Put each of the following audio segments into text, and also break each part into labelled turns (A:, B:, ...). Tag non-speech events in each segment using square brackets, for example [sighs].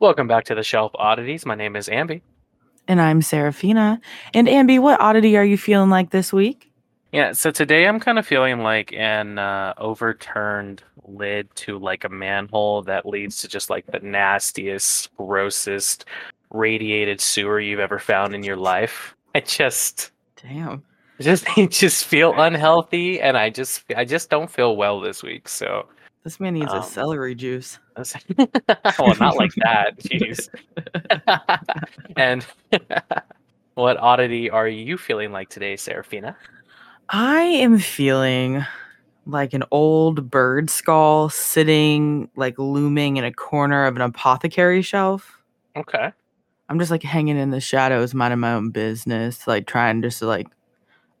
A: Welcome back to the Shelf Oddities. My name is Amby.
B: And I'm Sarraphina. And Amby, what oddity are you feeling like this week?
A: Yeah, so today I'm kind of feeling like an uh, overturned lid to like a manhole that leads to just like the nastiest, grossest radiated sewer you've ever found in your life. [laughs] I just
B: damn [laughs]
A: just just feel unhealthy and I just I just don't feel well this week. So
B: this man needs um, a celery juice. [laughs]
A: well, not like that. Jeez. [laughs] and [laughs] what oddity are you feeling like today, Sarraphina?
B: I am feeling like an old bird skull sitting like looming in a corner of an apothecary shelf.
A: Okay.
B: I'm just like hanging in the shadows, minding my own business, like trying just to like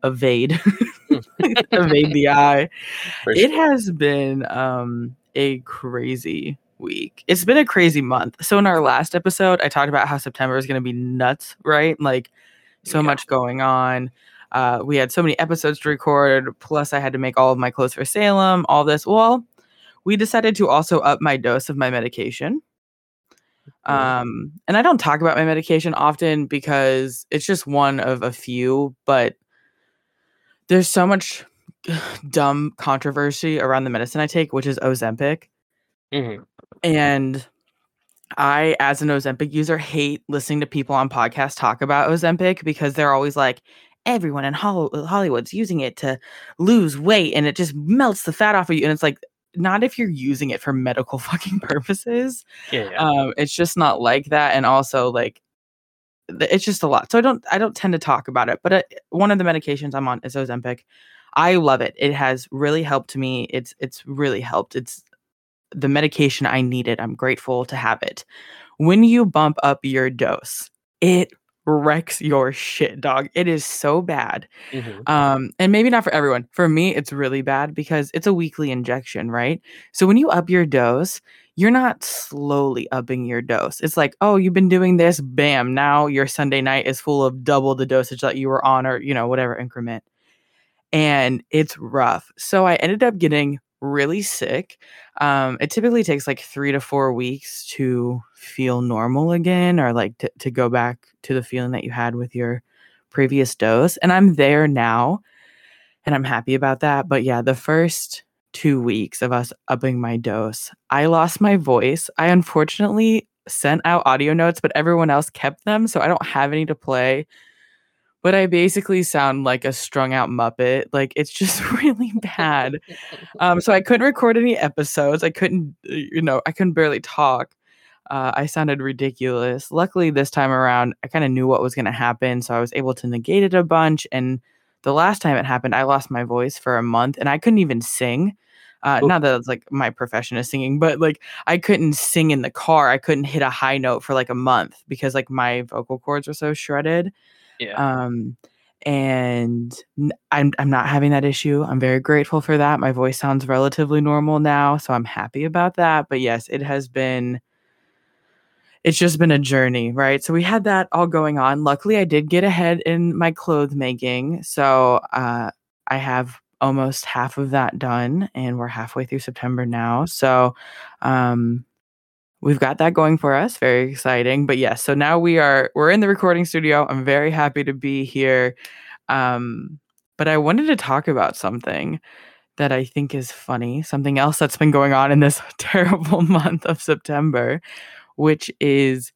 B: evade [laughs] evade the eye. For it has been um a crazy week. It's been a crazy month. So in our last episode, I talked about how September is going to be nuts, right? Like so yeah. much going on. Uh, we had so many episodes to record. Plus, I had to make all of my clothes for Salem. All this. Well, we decided to also up my dose of my medication. Um, and I don't talk about my medication often because it's just one of a few, but there's so much dumb controversy around the medicine I take, which is Ozempic. Mm-hmm. And I, as an Ozempic user, hate listening to people on podcasts talk about Ozempic because they're always like, everyone in Hollywood's using it to lose weight and it just melts the fat off of you. And it's like, not if you're using it for medical [laughs] fucking purposes.
A: Yeah, yeah.
B: Um, it's just not like that. And also, like, it's just a lot. So I don't, I don't tend to talk about it. But uh, one of the medications I'm on is Ozempic. I love it. It has really helped me. It's, it's really helped. It's the medication I needed. I'm grateful to have it. When you bump up your dose, it wrecks your shit, dog. It is so bad. Mm-hmm. Um, and maybe not for everyone. For me, it's really bad because it's a weekly injection, right? So when you up your dose, you're not slowly upping your dose. It's like, oh, you've been doing this, bam, now your Sunday night is full of double the dosage that you were on, or you know, whatever increment. And it's rough. So I ended up getting really sick. Um, it typically takes like three to four weeks to feel normal again or like to, to go back to the feeling that you had with your previous dose. And I'm there now and I'm happy about that. But yeah, the first two weeks of us upping my dose, I lost my voice. I unfortunately sent out audio notes, but everyone else kept them. So I don't have any to play but I basically sound like a strung out Muppet. Like it's just [laughs] really bad. [laughs] Um, so I couldn't record any episodes. I couldn't, uh, you know, I couldn't barely talk. Uh, I sounded ridiculous. Luckily, this time around, I kind of knew what was going to happen. So I was able to negate it a bunch. And the last time it happened, I lost my voice for a month and I couldn't even sing. Uh, not that it's like my profession is singing, but like I couldn't sing in the car. I couldn't hit a high note for like a month because like my vocal cords were so shredded.
A: Yeah.
B: Um, and I'm I'm not having that issue. I'm very grateful for that. My voice sounds relatively normal now, so I'm happy about that. But yes, it has been it's just been a journey, right? So we had that all going on. Luckily, I did get ahead in my clothes making. So uh, I have almost half of that done, and we're halfway through September now. So um, we've got that going for us very exciting but yes so now we are we're in the recording studio i'm very happy to be here um but i wanted to talk about something that i think is funny something else that's been going on in this [laughs] terrible month of september which is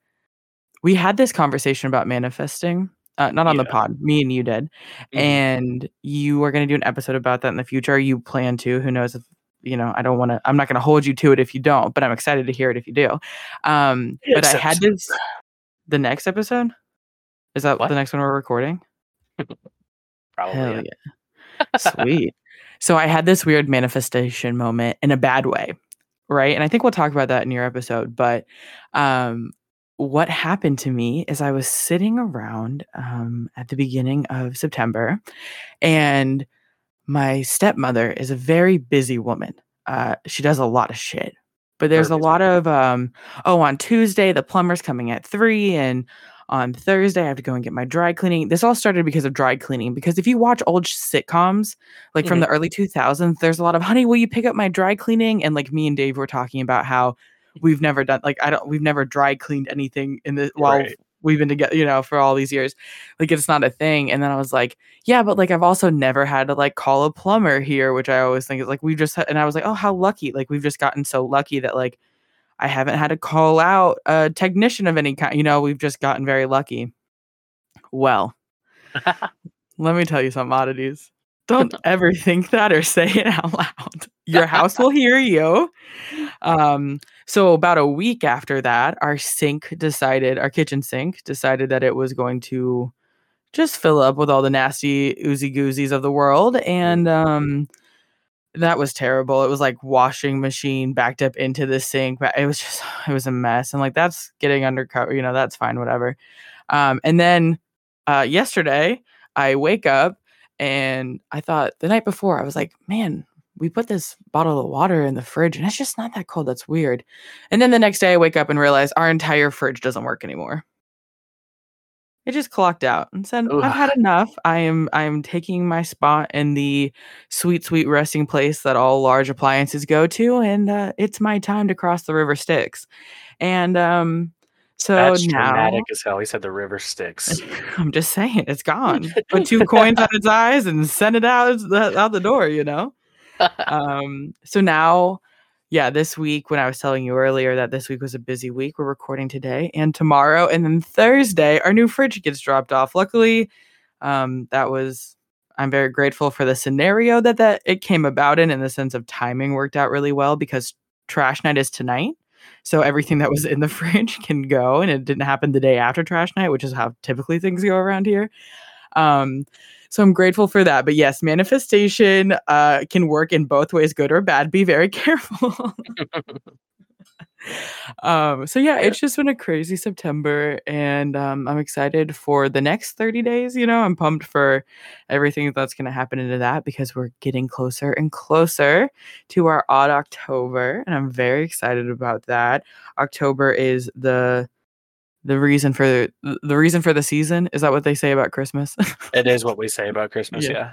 B: we had this conversation about manifesting uh, not on yeah. the pod me and you did mm-hmm. and you are going to do an episode about that in the future you plan to who knows if you know, I don't want to, I'm not going to hold you to it if you don't, but I'm excited to hear it if you do. Um, but I had this, the next episode. Is that what? the next one we're recording? [laughs]
A: Probably. Hell yeah.
B: yeah. Sweet. So I had this weird manifestation moment in a bad way. Right. And I think we'll talk about that in your episode. But um, what happened to me is I was sitting around um, at the beginning of September and my stepmother is a very busy woman. Uh, she does a lot of shit. But there's a lot of um, oh, on Tuesday the plumber's coming at three, and on Thursday I have to go and get my dry cleaning. This all started because of dry cleaning. Because if you watch old sitcoms, like mm-hmm. from the early 2000s, there's a lot of honey, will you pick up my dry cleaning? And like me and Dave were talking about how we've never done like I don't we've never dry cleaned anything in the while
A: Right.
B: We've been together, you know, for all these years. Like it's not a thing. And then I was like, yeah, but like I've also never had to like call a plumber here, which I always think is like we just ha-, and I was like, oh, how lucky! Like we've just gotten so lucky that like I haven't had to call out a technician of any kind. You know, we've just gotten very lucky. Well, [laughs] let me tell you some oddities. Don't [laughs] ever think that or say it out loud. Your house will hear you. Um, so about a week after that, our sink decided, our kitchen sink decided that it was going to just fill up with all the nasty oozy goozies of the world. And um that was terrible. It was like washing machine backed up into the sink. But it was just [sighs] it was a mess. And like that's getting undercover, you know, that's fine, whatever. Um, and then uh yesterday I wake up and I thought the night before, I was like, man, we put this bottle of water in the fridge and it's just not that cold. That's weird. And then the next day I wake up and realize our entire fridge doesn't work anymore. It just clocked out and said, I've had enough. I am I am taking my spot in the sweet, sweet resting place that all large appliances go to, and uh, it's my time to cross the river Styx. And um, so
A: That's
B: now
A: dramatic as hell. He said the river sticks. [laughs]
B: I'm just saying it's gone. Put two [laughs] coins on its eyes and send it out out the door, you know? Um so now yeah, this week when I was telling you earlier that this week was a busy week, we're recording today and tomorrow and then Thursday our new fridge gets dropped off. Luckily, um that was I'm very grateful for the scenario that that it came about in in the sense of timing worked out really well because trash night is tonight. So everything that was in the [laughs] fridge can go, and it didn't happen the day after trash night, which is how typically things go around here. Um, so I'm grateful for that. But yes, manifestation uh, can work in both ways, good or bad. Be very [laughs] careful. [laughs] um, so yeah, it's just been a crazy September, and um, I'm excited for the next 30 days. You know, I'm pumped for everything that's going to happen into that because we're getting closer and closer to our odd October, and I'm very excited about that. October is the the reason for the, the reason for the season. Is that what they say about Christmas? [laughs]
A: it is what we say about Christmas.
B: Yeah.
A: Yeah.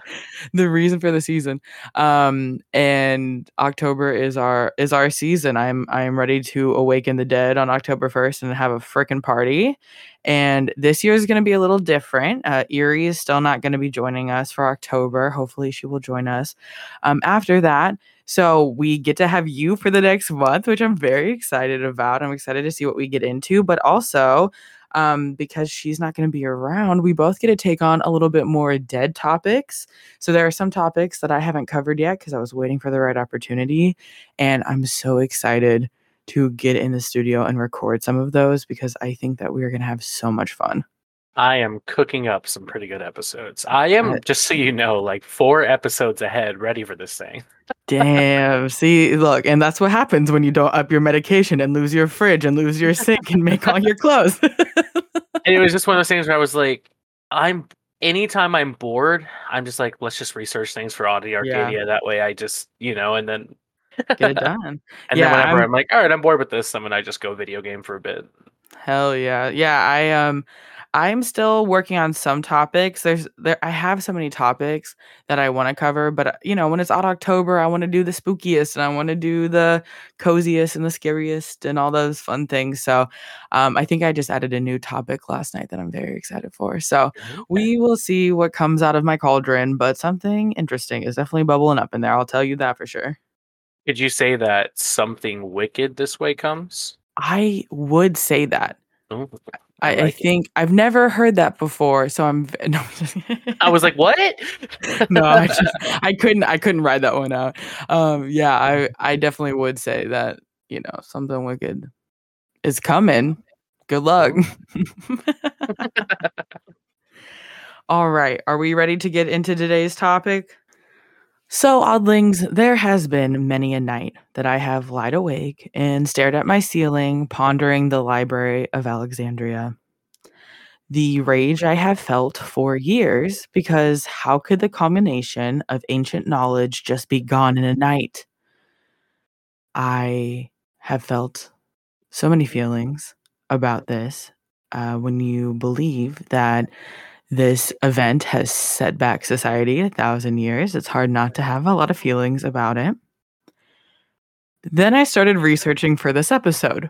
B: the reason for the season. Um, and October is our is our season. I'm I'm ready to awaken the dead on October 1st and have a freaking party. And this year is going to be a little different. Uh, Eerie is still not going to be joining us for October. Hopefully, she will join us um, after that. So we get to have you for the next month, which I'm very excited about. I'm excited to see what we get into, but also um, because she's not going to be around, we both get to take on a little bit more dead topics. So there are some topics that I haven't covered yet because I was waiting for the right opportunity. And I'm so excited to get in the studio and record some of those because I think that we are going to have so much fun.
A: I am cooking up some pretty good episodes. I am,
B: Uh,
A: just so you know, like four episodes ahead, ready for this thing.
B: Damn. See, look, and that's what happens when you don't up your medication and lose your fridge and lose your sink and make all your clothes. [laughs]
A: And it was just one of those things where I was like, I'm anytime I'm bored, I'm just like, let's just research things for Oddity Arcadia. That way I just, you know, and then
B: Get it [laughs] done.
A: and
B: Yeah,
A: then whenever
B: I'm-
A: I'm, like, all right, I'm bored with this, then I just go video game for a bit.
B: Hell yeah. Yeah, I um I'm still working on some topics. There's there I have so many topics that I want to cover, but uh, you know, when it's odd October, I want to do the spookiest and I want to do the coziest and the scariest and all those fun things. So, um I think I just added a new topic last night that I'm very excited for. So, we will see what comes out of my cauldron, but something interesting is definitely bubbling up in there. I'll tell you that for sure.
A: Could you say that something wicked this way comes?
B: I would say that.
A: Oh,
B: I,
A: I
B: I,
A: like it.
B: think I've never heard that before, so I'm. [laughs] No,
A: I was like, what? [laughs]
B: no, I just [laughs] I couldn't I couldn't ride that one out. Um, yeah, I I definitely would say that you know something wicked is coming. Good luck. All right, are we ready to get into today's topic? So, oddlings, there has been many a night that I have lied awake and stared at my ceiling, pondering the Library of Alexandria. The rage I have felt for years because how could the culmination of ancient knowledge just be gone in a night? I have felt so many feelings about this uh, when you believe that this event has set back society a thousand years. It's hard not to have a lot of feelings about it. Then I started researching for this episode.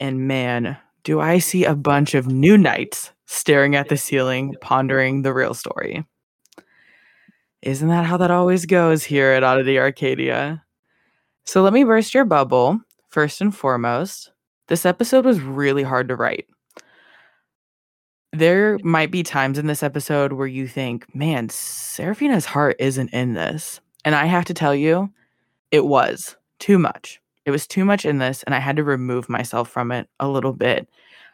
B: And man, do I see a bunch of new nights staring at the ceiling, pondering the real story. Isn't that how that always goes here at Oddity Arcadia? So let me burst your bubble. First and foremost, this episode was really hard to write. There might be times in this episode where you think, man, Sarraphina's heart isn't in this. And I have to tell you, it was too much. It was too much in this, and I had to remove myself from it a little bit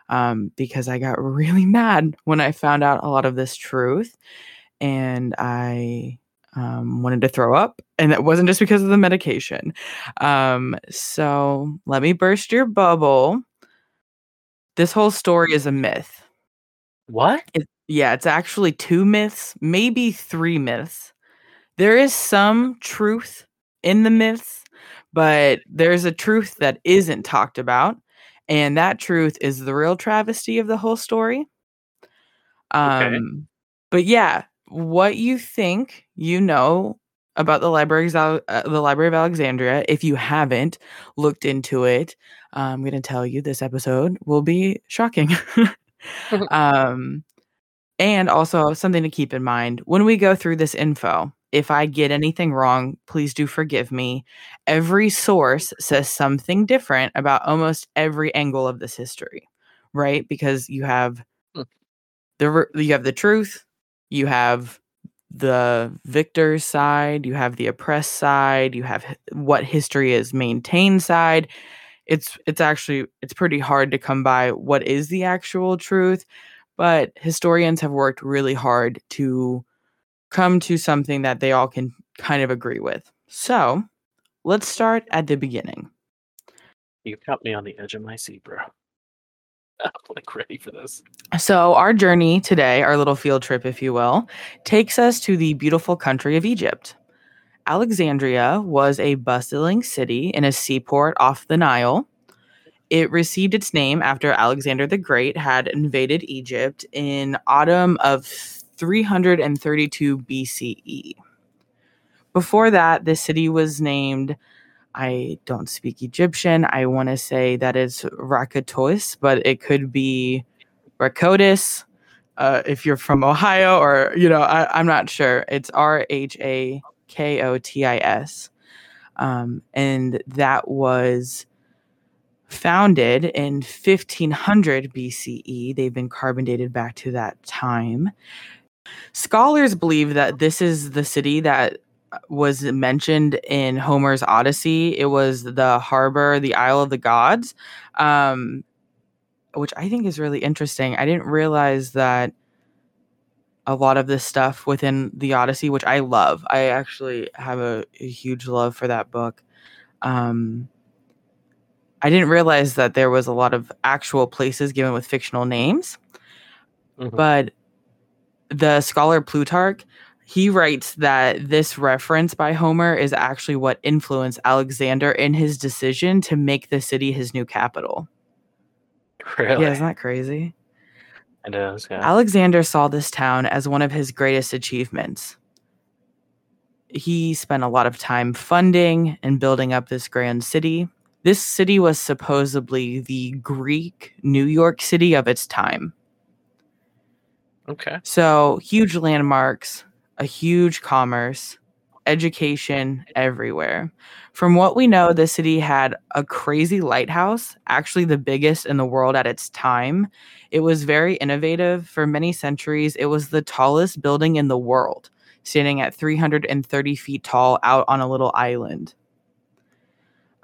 B: um, because I got [laughs] really mad when I found out a lot of this truth. And I um, wanted to throw up, and that wasn't just because of the medication. Um, so let me burst your bubble. This whole story is a myth.
A: What?
B: It, yeah, it's actually two myths, maybe three myths. There is some truth in the myths, but there's a truth that isn't talked about. And that truth is the real travesty of the whole story. Um, okay. But yeah, what you think you know about the library, uh, the Library of Alexandria. If you haven't looked into it, I'm going to tell you this episode will be shocking. [laughs] [laughs] um, and also something to keep in mind when we go through this info. If I get anything wrong, please do forgive me. Every source says something different about almost every angle of this history, right? Because you have hmm. the you have the truth, you have the victor's side, you have the oppressed side, you have what history is maintained side. It's it's actually it's pretty hard to come by what is the actual truth, but historians have worked really hard to come to something that they all can kind of agree with. So, let's start at the beginning.
A: You got me on the edge of my seat, bro. [laughs] I'm like ready for this.
B: So, our journey today, our little field trip, if you will, takes us to the beautiful country of Egypt. Alexandria was a bustling city in a seaport off the Nile. It received its name after Alexander the Great had invaded Egypt in autumn of 332 BCE. Before that, the city was named I don't speak Egyptian. I want to say that it's Rakatos, but it could be Rakotis uh, if you're from Ohio, or, you know, I, am not sure. It's R H A K O T I S. Um, and that was founded in 1500 BCE. They've been carbon dated back to that time. Scholars believe that this is the city that was mentioned in Homer's Odyssey. It was the harbor, the Isle of the Gods, um, which I think is really interesting. I didn't realize that a lot of this stuff within the Odyssey, which I love. I actually have a, a huge love for that book. Um, I didn't realize that there was a lot of actual places given with fictional names, mm-hmm. but the scholar Plutarch he writes that this reference by Homer is actually what influenced Alexander in his decision to make the city his new capital. [laughs]
A: Really?
B: Yeah, isn't that crazy?
A: It is, yeah.
B: Alexander saw this town as one of his greatest achievements. He spent a lot of time funding and building up this grand city. This city was supposedly the Greek New York City of its time.
A: Okay.
B: So, huge landmarks, a huge commerce, education everywhere. From what we know, the city had a crazy lighthouse, actually the biggest in the world at its time. It was very innovative. For many centuries, it was the tallest building in the world, standing at 330 feet tall out on a little island.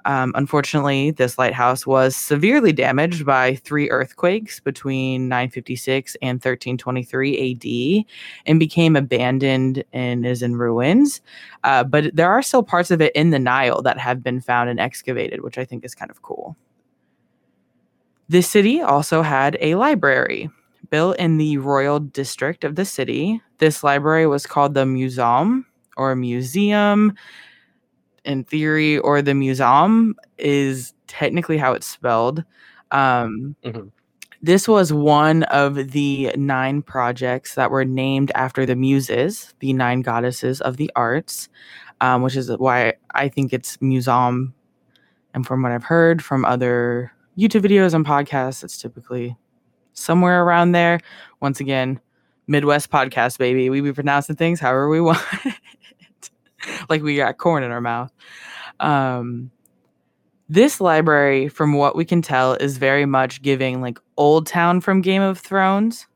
B: Um, unfortunately, this lighthouse was severely damaged by three earthquakes between 956 and 1323 AD and became abandoned and is in ruins. Uh, but there are still parts of it in the Nile that have been found and excavated, which I think is kind of cool. The city also had a library built in the royal district of the city. This library was called the Museum or Museum in theory or the museum is technically how it's spelled. Um, mm-hmm. This was one of the nine projects that were named after the Muses, the nine goddesses of the arts. um, which is why I think it's Museum. And from what I've heard from other YouTube videos and podcasts, it's typically somewhere around there. Once again, Midwest podcast, baby. We be pronouncing things however we [laughs] want, [laughs] like we got corn in our mouth. Um, this library, from what we can tell, is very much giving like Old Town from Game of Thrones,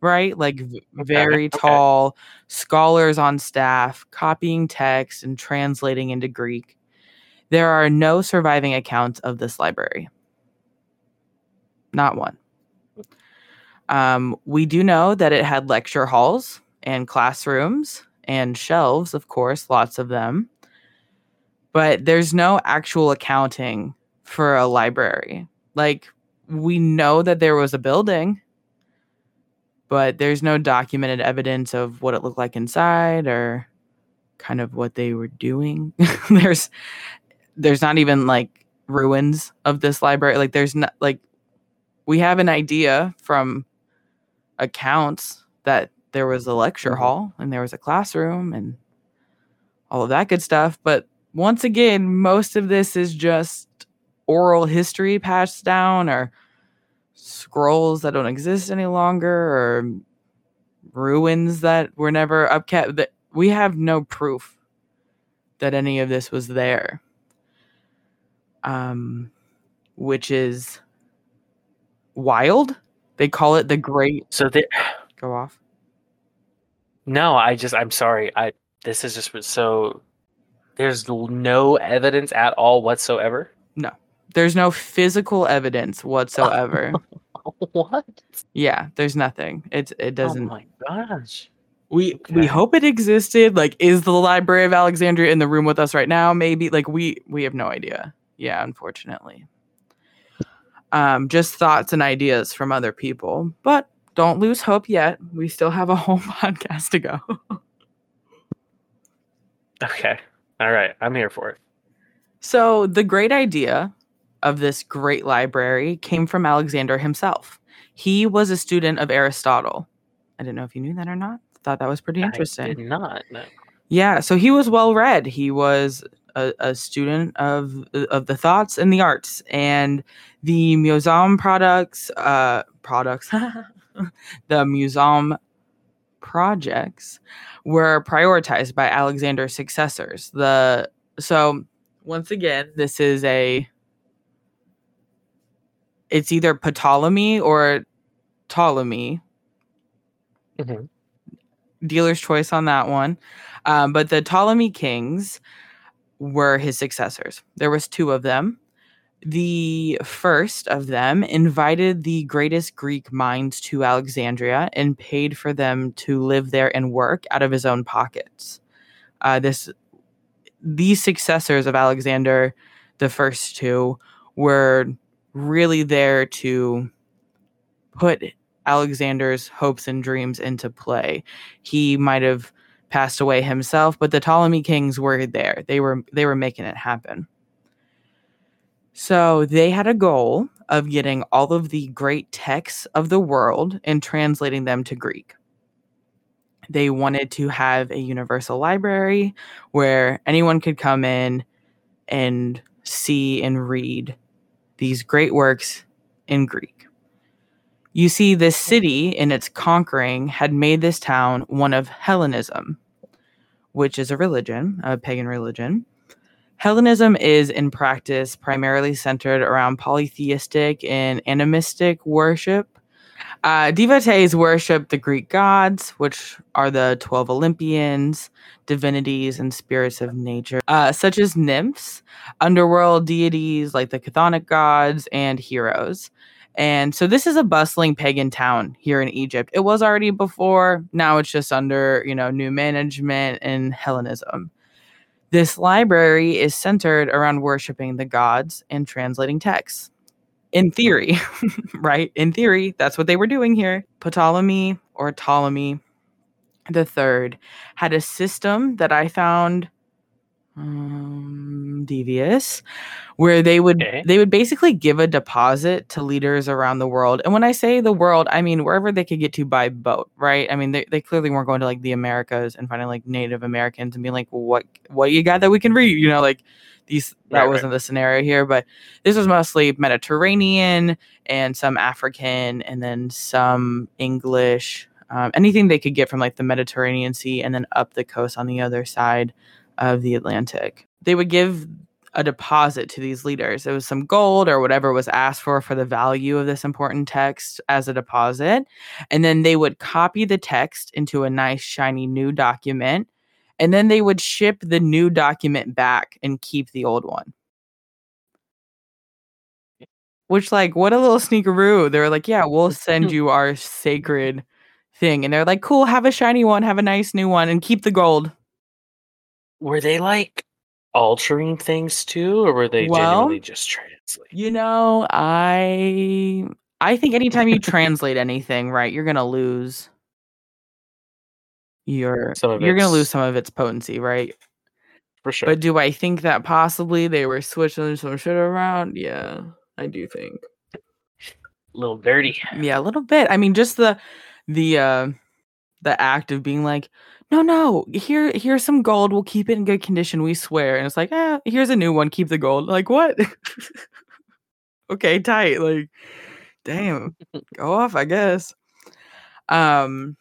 B: right? Like v- very
A: okay.
B: tall scholars on staff, copying text and translating into Greek. There are no surviving accounts of this library. Not one. Um, we do know that it had lecture halls and classrooms and shelves, of course, lots of them. But there's no actual accounting for a library. Like, we know that there was a building, but there's no documented evidence of what it looked like inside or kind of what they were doing. [laughs] there's there's not even like ruins of this library. Like there's not like we have an idea from accounts that there was a lecture
A: Mhm.
B: hall and there was a classroom and all of that good stuff. But once again, most of this is just oral history passed down or scrolls that don't exist any longer or ruins that were never upkept. That we have no proof that any of this was there. Um, which is wild. They call it the Great
A: So they
B: Go off.
A: No, I just I'm sorry. I this is just so there's no evidence at all whatsoever. No.
B: There's no physical evidence whatsoever. [laughs]
A: what?
B: yeah, there's nothing. It's it doesn't.
A: Oh my gosh.
B: we we hope it existed. Like, is the Library of Alexandria in the room with us right now? Maybe. Like, we we have no idea. Yeah, unfortunately. Um, just thoughts and ideas from other people, but don't lose hope yet. We still have a [laughs] whole podcast to go.
A: Okay. All right. I'm here for it.
B: So, the great idea of this great library came from Alexander himself. He was a student of Aristotle. I didn't know if you knew that or not. Thought that was pretty
A: I
B: interesting.
A: did not. No.
B: Yeah, so he was well read. He was a, a student of of the thoughts and the arts, and the Museum products, uh, products, [laughs] [laughs] the Museum projects were prioritized by Alexander's successors. The so once again, this is a it's either Ptolemy or Ptolemy
A: Mhm.
B: dealer's choice on that one. Um, but the Ptolemy kings were his successors. There was two of them. The first of them invited the greatest Greek minds to Alexandria and paid for them to live there and work out of his own pockets. Uh, this, these successors of Alexander, the first two, were really there to put Alexander's hopes and dreams into play. He might have passed away himself, but the Ptolemy kings were there. They were they were making it happen. So they had a goal of getting all of the great texts of the world and translating them to Greek. They wanted to have a universal library where anyone could come in and see and read these great works in Greek. You see, this city in its conquering had made this town one of Hellenism, which is a religion, a pagan religion. Hellenism is in practice primarily centered around polytheistic and animistic worship. Uh, devotees worship the Greek gods, which are the 12 Olympians, divinities, and spirits of nature, uh, such as nymphs, underworld deities like the chthonic gods, and heroes. And so this is a bustling pagan town here in Egypt. It was already before. Now it's just under, you know, new management and Hellenism. This library is centered around worshiping the gods and translating texts. In theory, [laughs] right? In theory, that's what they were doing here. Ptolemy or Ptolemy the third had a system that I found um, devious where they would
A: Okay.
B: they would basically give a deposit to leaders around the world and when i say the world i mean wherever they could get to by boat right i mean they, they clearly weren't going to like the americas and finding like native americans and being like well, what what you got that we can read you know like these that
A: Right, right.
B: wasn't the scenario here but this was mostly mediterranean and some african and then some english um, anything they could get from like the mediterranean sea and then up the coast on the other side of the Atlantic. They would give a deposit to these leaders. It was some gold or whatever was asked for for the value of this important text as a deposit. And then they would copy the text into a nice, shiny new document. And then they would ship the new document back and keep the old one. Which, like, what a little sneakeroo. They were like, yeah, we'll send you our sacred thing. And they're like, cool, have a shiny one, have a nice new one, and keep the gold.
A: Were they like altering things too, or were they
B: Well,
A: genuinely just translating?
B: You know, I I think anytime you translate anything, right, you're gonna lose your you're gonna lose some of its potency, right?
A: For sure.
B: But do I think that possibly they were switching some shit around? Yeah, I do think.
A: a little dirty.
B: Yeah, a little bit. I mean, just the the uh the act of being like, no, no, here here's some gold. We'll keep it in good condition. We swear. And it's like, ah, here's a new one. Keep the gold. Like what? [laughs] okay, tight. Like, damn, [laughs] go off. I guess. Um,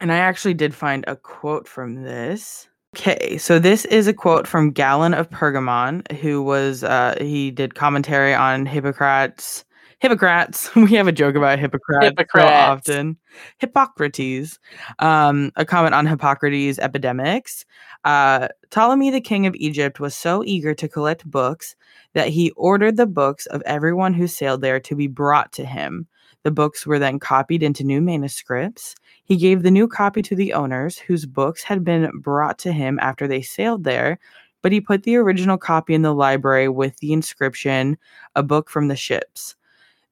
B: and I actually did find a quote from this. Okay, so this is a quote from Galen of Pergamon, who was uh he did commentary on Hippocrates. Hippocrates. [laughs] We have a joke about Hippocrates so often. Hippocrates. Um, a comment on Hippocrates' epidemics. Uh, Ptolemy, the king of Egypt, was so eager to collect books that he ordered the books of everyone who sailed there to be brought to him. The books were then copied into new manuscripts. He gave the new copy to the owners whose books had been brought to him after they sailed there, but he put the original copy in the library with the inscription, A Book from the Ships.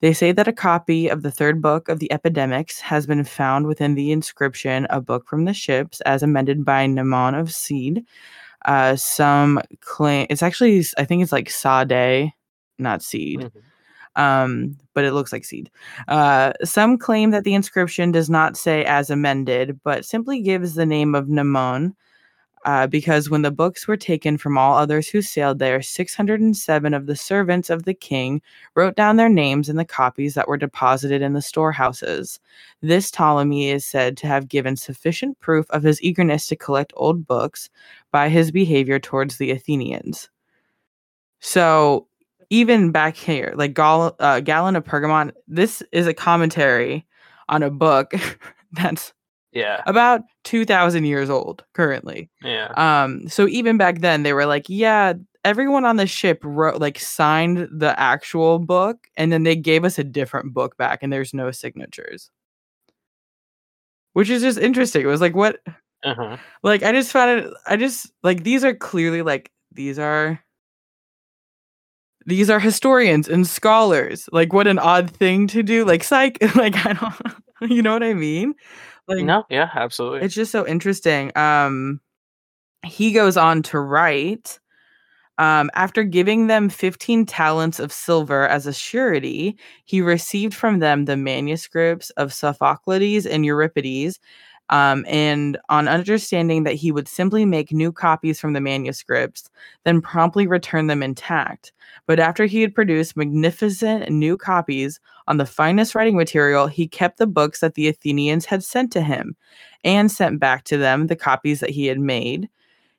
B: They say that a copy of the third book of the Epidemics has been found within the inscription, A Book from the Ships, as amended by Naaman of Seed. Uh, some claim it's actually, I think it's like Sade, not Seed
A: Mhm.
B: um, but it looks like seed. Uh, some claim that the inscription does not say as amended, but simply gives the name of Namon, uh, because when the books were taken from all others who sailed there, 607 of the servants of the king wrote down their names in the copies that were deposited in the storehouses. This Ptolemy is said to have given sufficient proof of his eagerness to collect old books by his behavior towards the Athenians. So even back here, like Gal- uh, Galen of Pergamon, this is a commentary on a book [laughs] that's
A: Yeah.
B: about 2,000 years old currently.
A: Yeah.
B: Um, so even back then, they were like, yeah, everyone on the ship wrote, like, signed the actual book, and then they gave us a different book back, and there's no signatures. Which is just interesting. It was like, what?
A: Uh-huh.
B: Like, I just found it, I just, like, these are clearly, like, these are. These are historians and scholars. Like, what an odd thing to do. Like, psych. [laughs] Like, I don't, [laughs] you know what I mean? Like,
A: No, yeah, absolutely.
B: it's just so interesting. Um, he goes on to write um, after giving them 15 talents of silver as a surety, he received from them the manuscripts of Sophocles and Euripides. Um, and on understanding that he would simply make new copies from the manuscripts, then promptly return them intact. But after he had produced magnificent new copies on the finest writing material, he kept the books that the Athenians had sent to him and sent back to them the copies that he had made.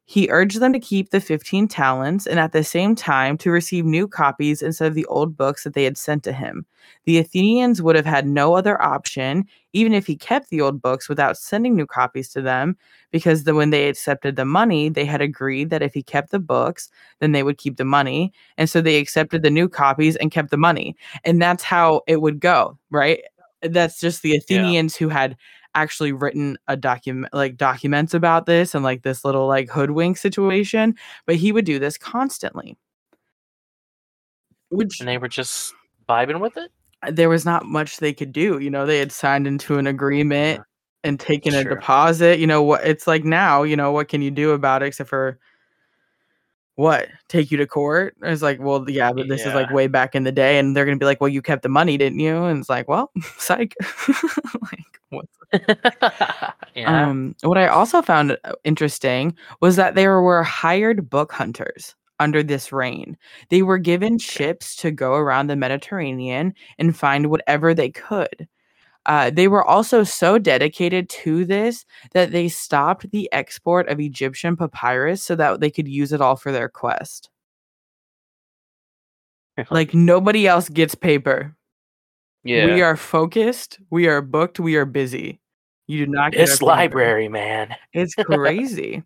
B: He urged them to keep the 15 talents and at the same time to receive new copies instead of the old books that they had sent to him. The Athenians would have had no other option, even if he kept the old books without sending new copies to them, because the, when they accepted the money, they had agreed that if he kept the books, then they would keep the money. And so they accepted the new copies and kept the money. And that's how it would go, right? That's just the Athenians who had actually written a document like documents about this and like this little like hoodwink situation but he would do this constantly which
A: and they were just vibing with it.
B: Uh, there was not much they could do you know they had signed into an agreement
A: Yeah.
B: and taken a deposit you know what it's like now you know what can you do about it except for what take you to court? It's like well yeah but this is like way back in the day and they're gonna be like well you kept the money didn't you? And it's like well [laughs] psych. [laughs] Like what [laughs]
A: yeah.
B: um what i also found uh, interesting was that there were hired book hunters under this reign. They were given ships to go around the mediterranean and find whatever they could uh, they were also so dedicated to this that they stopped the export of Egyptian papyrus so that they could use it all for their quest. Like nobody else gets paper.
A: yeah.
B: We are focused, we are booked, we are busy. You do not get
A: this
B: paper.
A: library, man. [laughs]
B: It's crazy.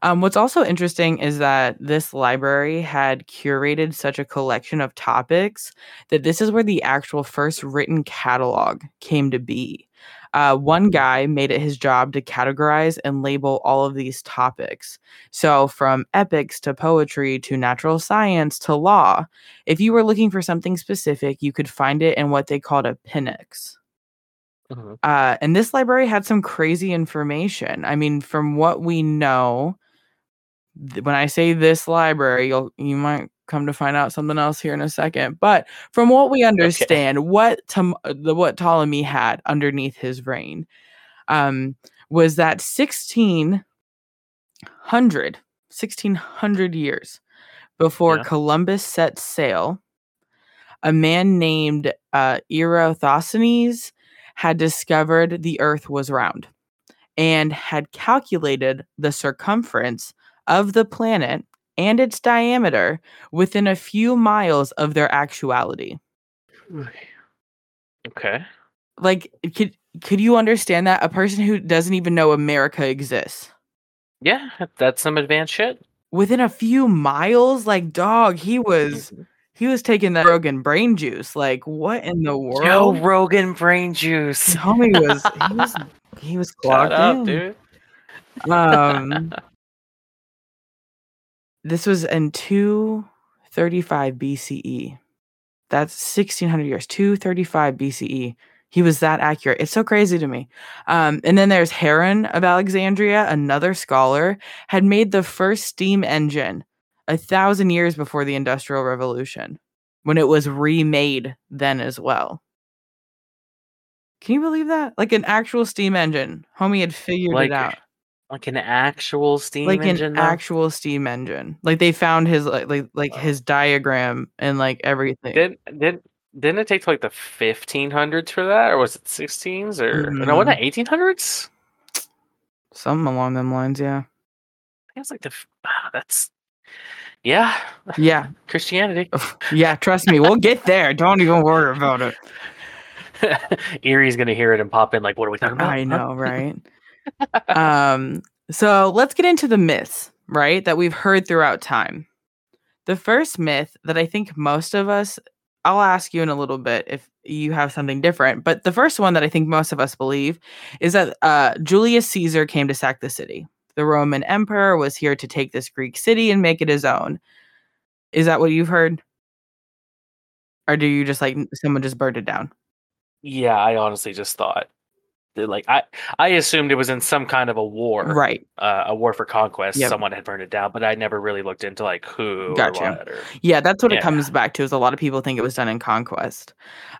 B: um, what's also interesting is that this library had curated such a collection of topics that this is where the actual first written catalog came to be. Uh, one guy made it his job to categorize and label all of these topics. So, from epics to poetry to natural science to law, if you were looking for something specific, you could find it in what they called a pinax.
A: Mhm.
B: Uh, and this library had some crazy information. I mean, from what we know, th- when I say this library, you'll you might come to find out something else here in a second. But from what we understand, what Tom, the what Ptolemy had underneath his reign, um, was that 1600, 1600 years before
A: Yeah.
B: Columbus set sail, a man named uh, Eratosthenes had discovered the Earth was round and had calculated the circumference of the planet and its diameter within a few miles of their actuality.
A: Okay.
B: Like, could could you understand that a person who doesn't even know America exists
A: Yeah, that's some advanced shit.
B: within a few miles? Like, dog, he was mm-hmm. He was taking that Rogan brain juice. Like, what in the world?
A: Joe Rogan brain juice.
B: Homie was [laughs] he was he was clogged
A: up,
B: in.
A: dude.
B: Um, [laughs] this was in 235 BCE. E. That's 1600 years. 235 BCE. E. He was that accurate. It's so crazy to me. Um, and then there's Heron of Alexandria, another scholar, had made the first steam engine a thousand years before the Industrial Revolution, when it was remade then as well. Can you believe that? Like an actual steam engine. Homie had figured
A: Like
B: it out
A: like an actual steam
B: like
A: engine.
B: an
A: though?
B: actual steam engine. Like they found his like like, like his diagram and like everything.
A: Did did didn't it take to like the fifteen hundreds for that, or was it sixteens, or no?
B: Mm.
A: Wasn't it eighteen hundreds?
B: Something along them lines, yeah.
A: I think it was like the. ah, that's yeah,
B: Yeah. [laughs]
A: Christianity.
B: Yeah, trust me, we'll get there. Don't even worry about it. [laughs]
A: Eerie's gonna hear it and pop in like, "What are we talking about?"
B: I know, right? [laughs] um, so let's get into the myths, right? That we've heard throughout time. The first myth that I think most of us, I'll ask you in a little bit if you have something different, but the first one that I think most of us believe is that uh, Julius Caesar came to sack the city. The Roman emperor was here to take this Greek city and make it his own. Is that what you've heard? Or do you just like someone just burned it down?
A: Yeah, I honestly just thought, that, like, I I assumed it was in some kind of a war,
B: Right.
A: uh, a war for conquest.
B: Yep.
A: Someone had burned it down, but I never really looked into like who
B: Gotcha.
A: or what. Or,
B: Yeah, that's what it comes back to. Is a lot of people think it was done in conquest.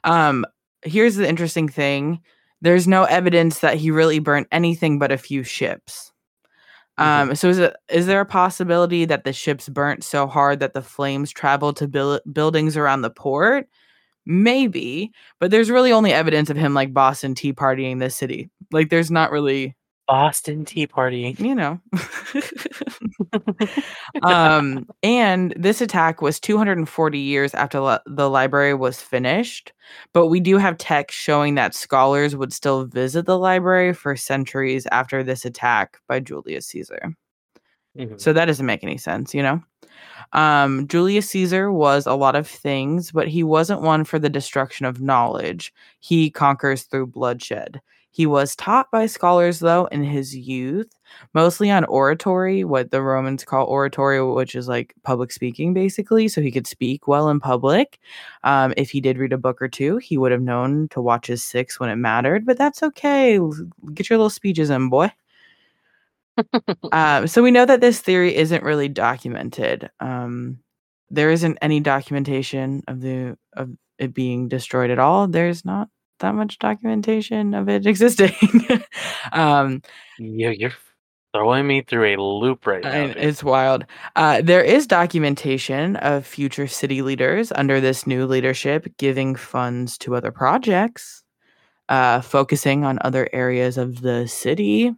B: Um, here's the interesting thing: there's no evidence that he really burnt anything but a few ships. Um, so is it is there a possibility that the ships burnt so hard that the flames traveled to buil- buildings around the port? Maybe, but there's really only evidence of him like Boston tea partying the city. Like, there's not really
A: Boston Tea Party.
B: you know. [laughs] [laughs] um, and this attack was 240 years after the library was finished, but we do have text showing that scholars would still visit the library for centuries after this attack by Julius Caesar.
A: Mhm.
B: So that doesn't make any sense, you know? Um, Julius Caesar was a lot of things, but he wasn't one for the destruction of knowledge. He conquers through bloodshed. He was taught by scholars, though, in his youth, mostly on oratory, what the Romans call oratory, which is like public speaking, basically. So he could speak well in public. Um, if he did read a book or two, he would have known to watch his six when it mattered, but that's okay. Get your little speeches in, boy. Um, [laughs] so we know that this theory isn't really documented. Um, there isn't any documentation of the of it being destroyed at all. There's not that much documentation of it [laughs] existing. um,
A: Yeah, you're throwing me through a loop right now.
B: it's wild. Uh, there is documentation of future city leaders under this new leadership giving funds to other projects, uh, focusing on other areas of the city.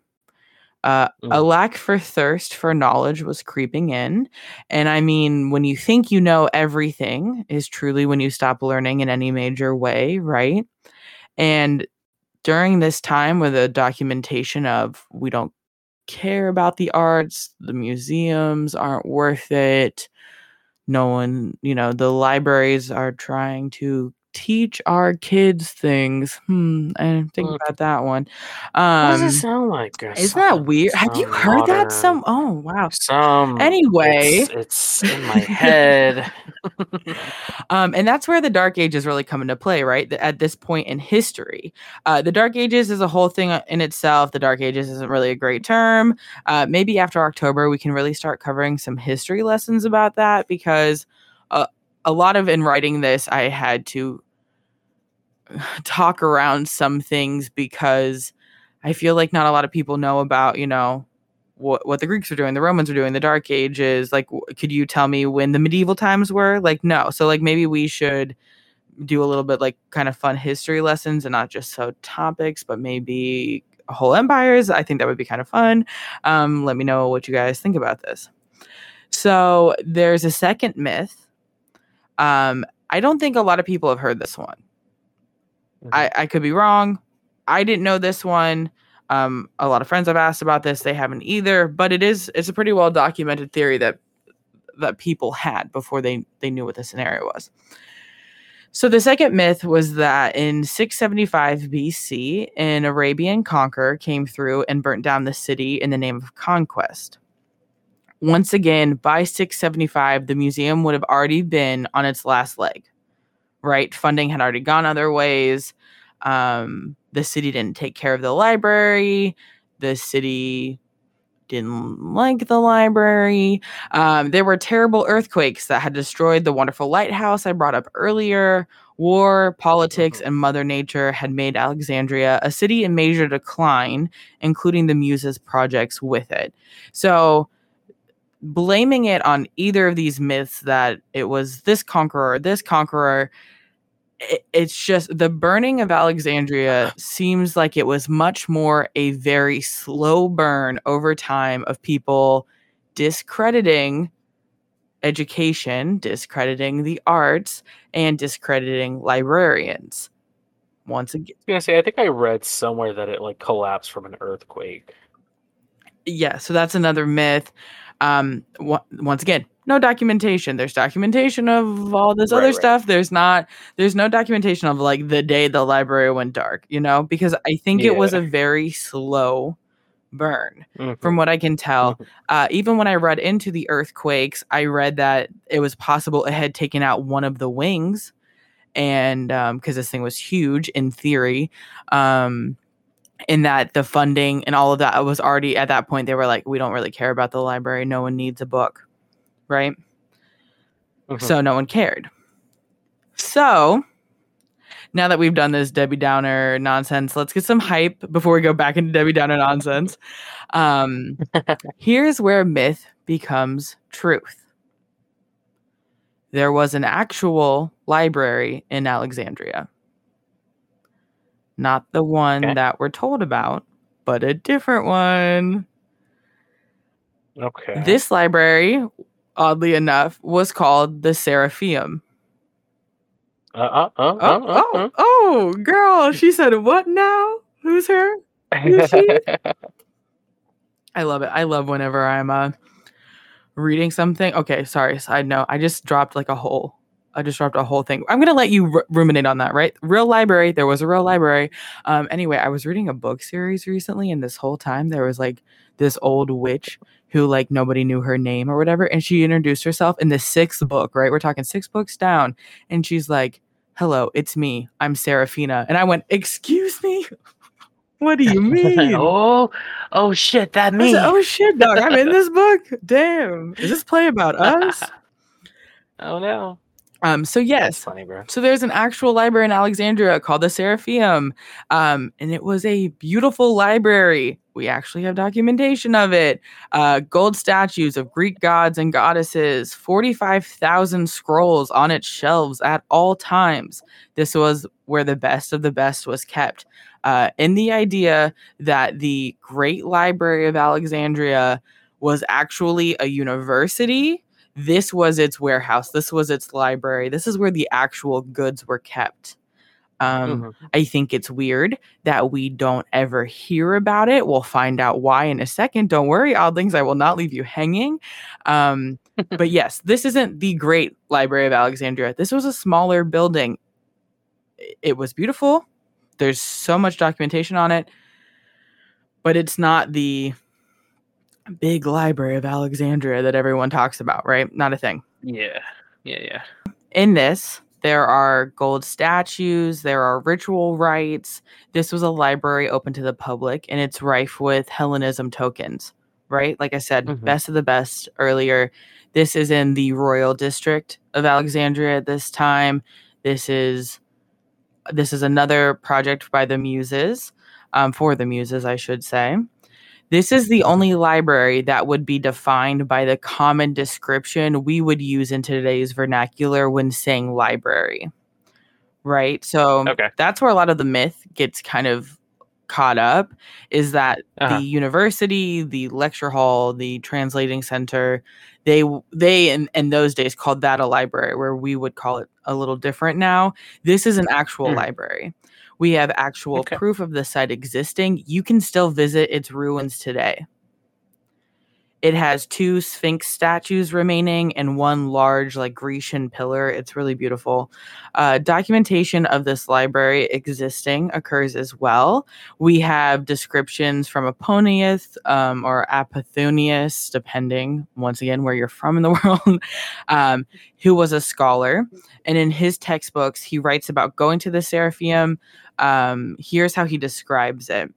B: Uh, a
A: Mm.
B: lack for thirst for knowledge was creeping in. And I mean, when you think you know everything, is truly when you stop learning in any major way, right? And during this time with the documentation of we don't care about the arts, the museums aren't worth it. No one, you know, the libraries are trying to teach our kids things. Hmm, I didn't think about that one.
A: Um, What does
B: Um,
A: it sound like? Or
B: isn't that weird? Have you heard that? Some oh wow.
A: Some.
B: Anyway.
A: it's, it's in my [laughs] head. [laughs]
B: Um, and that's where the Dark Ages really come into play, right? At this point in history, uh, the Dark Ages is a whole thing uh, in itself. The Dark Ages isn't really a great term. Uh, maybe after October, we can really start covering some history lessons about that because uh, a lot of in writing this, I had to [sighs] talk around some things because I feel like not a lot of people know about, you know, what what the Greeks are doing, the Romans are doing, the Dark Ages. Like, could you tell me when the medieval times were? Like, no. So, like, maybe we should do a little bit like kind of fun history lessons and not just so topics, but maybe whole empires. I think that would be kind of fun. Um, let me know what you guys think about this. So, there's a second myth. Um, I don't think a lot of people have heard this one. I, I could be wrong. I didn't know this one. Um, a lot of friends I've asked about this, they haven't either. But it is it's a pretty well documented theory that that people had before they they knew what the scenario was. So the second myth was that in 675 BC, an Arabian conqueror came through and burnt down the city in the name of conquest. Once again, by 675, the museum would have already been on its last leg right? Funding had already gone other ways. Um, the city didn't take care of the library. The city didn't like the library. Um, there were terrible earthquakes that had destroyed the wonderful lighthouse I brought up earlier. War, politics,
A: Mhm.
B: and Mother Nature had made Alexandria a city in major decline, including the Muses projects with it. So, blaming it on either of these myths that it was this conqueror, this conqueror, it, it's just the burning of Alexandria uh-huh. seems like it was much more a very slow burn over time of people discrediting education, discrediting the arts, and discrediting librarians. Once again,
A: I was gonna say, I think I read somewhere that it like collapsed from an earthquake.
B: yeah, so that's another myth. Um, once again, no documentation. There's documentation of all this
A: Right,
B: other
A: right.
B: stuff. There's not. There's no documentation of like the day the library went dark. You know, because I think it was a very slow burn,
A: Mhm.
B: from what I can tell.
A: Mhm.
B: Uh, even when I read into the earthquakes, I read that it was possible it had taken out one of the wings, and because this thing was huge in theory. Um, in that the funding and all of that was already at that point they were like we don't really care about the library. No one needs a book. Right?
A: Mhm.
B: so no one cared. So now that we've done this debbie downer nonsense let's get some hype before we go back into debbie downer nonsense. Um [laughs] here's where myth becomes truth. There was an actual library in alexandria not the one
A: Okay.
B: that we're told about, but a different one.
A: Okay.
B: This library, oddly enough, was called the Seraphim.
A: Uh, uh, uh,
B: Oh,
A: uh, uh,
B: oh, oh, girl. She said, What now? Who's her? who's she? [laughs] I love it. I love whenever I'm uh, reading something. Okay, sorry. Side note. I just dropped like a whole. I just dropped a whole thing. I'm gonna let you r- ruminate on that, right? Real library. There was a real library. Um. Anyway, I was reading a book series recently, and this whole time there was like this old witch who like nobody knew her name or whatever, and she introduced herself in the sixth book. Right, we're talking six books down, and she's like, "Hello, it's me. I'm Seraphina," and I went, "Excuse me." [laughs] what do you [laughs] mean?
A: oh, oh shit, that
B: means oh shit, dog! I'm in this [laughs] book. Damn, is this play about us?
A: oh no.
B: Um. So
A: That's
B: yes,
A: funny, bro.
B: So there's an actual library in Alexandria called the Seraphim, um, and it was a beautiful library. We actually have documentation of it. Uh, gold statues of Greek gods and goddesses, 45,000 scrolls on its shelves at all times. This was where the best of the best was kept. Uh, in the idea that the Great Library of Alexandria was actually a university this was its warehouse this was its library this is where the actual goods were kept. Um,
A: Mhm.
B: i think it's weird that we don't ever hear about it. We'll find out why in a second. Don't worry oddlings i will not leave you hanging. Um, [laughs] but yes this isn't the great library of alexandria. This was a smaller building. It was beautiful. There's so much documentation on it but it's not the big library of alexandria that everyone talks about right? Not a thing.
A: Yeah. Yeah, yeah.
B: in this there are gold statues there are ritual rites. This was a library open to the public and it's rife with hellenism tokens right? Like i said
A: Mhm.
B: best of the best earlier. This is in the royal district of alexandria at this time. This is this is another project by the muses um, for the muses i should say this is the only library that would be defined by the common description we would use in today's vernacular when saying library. Right? So
A: Okay.
B: that's where a lot of the myth gets kind of caught up is that
A: Uh-huh.
B: the university, the lecture hall, the translating center, they they in, in those days called that a library where we would call it a little different now. This is an actual
A: Mm.
B: library. We have actual
A: Okay.
B: proof of the site existing. You can still visit its ruins today. It has two Sphinx statues remaining and one large, like Grecian pillar. It's really beautiful. Uh, documentation of this library existing occurs as well. We have descriptions from Apollonius um, or Apothonius, depending once again where you're from in the [laughs] world, um, who was a scholar. And in his textbooks, he writes about going to the Seraphim. Um, here's how he describes it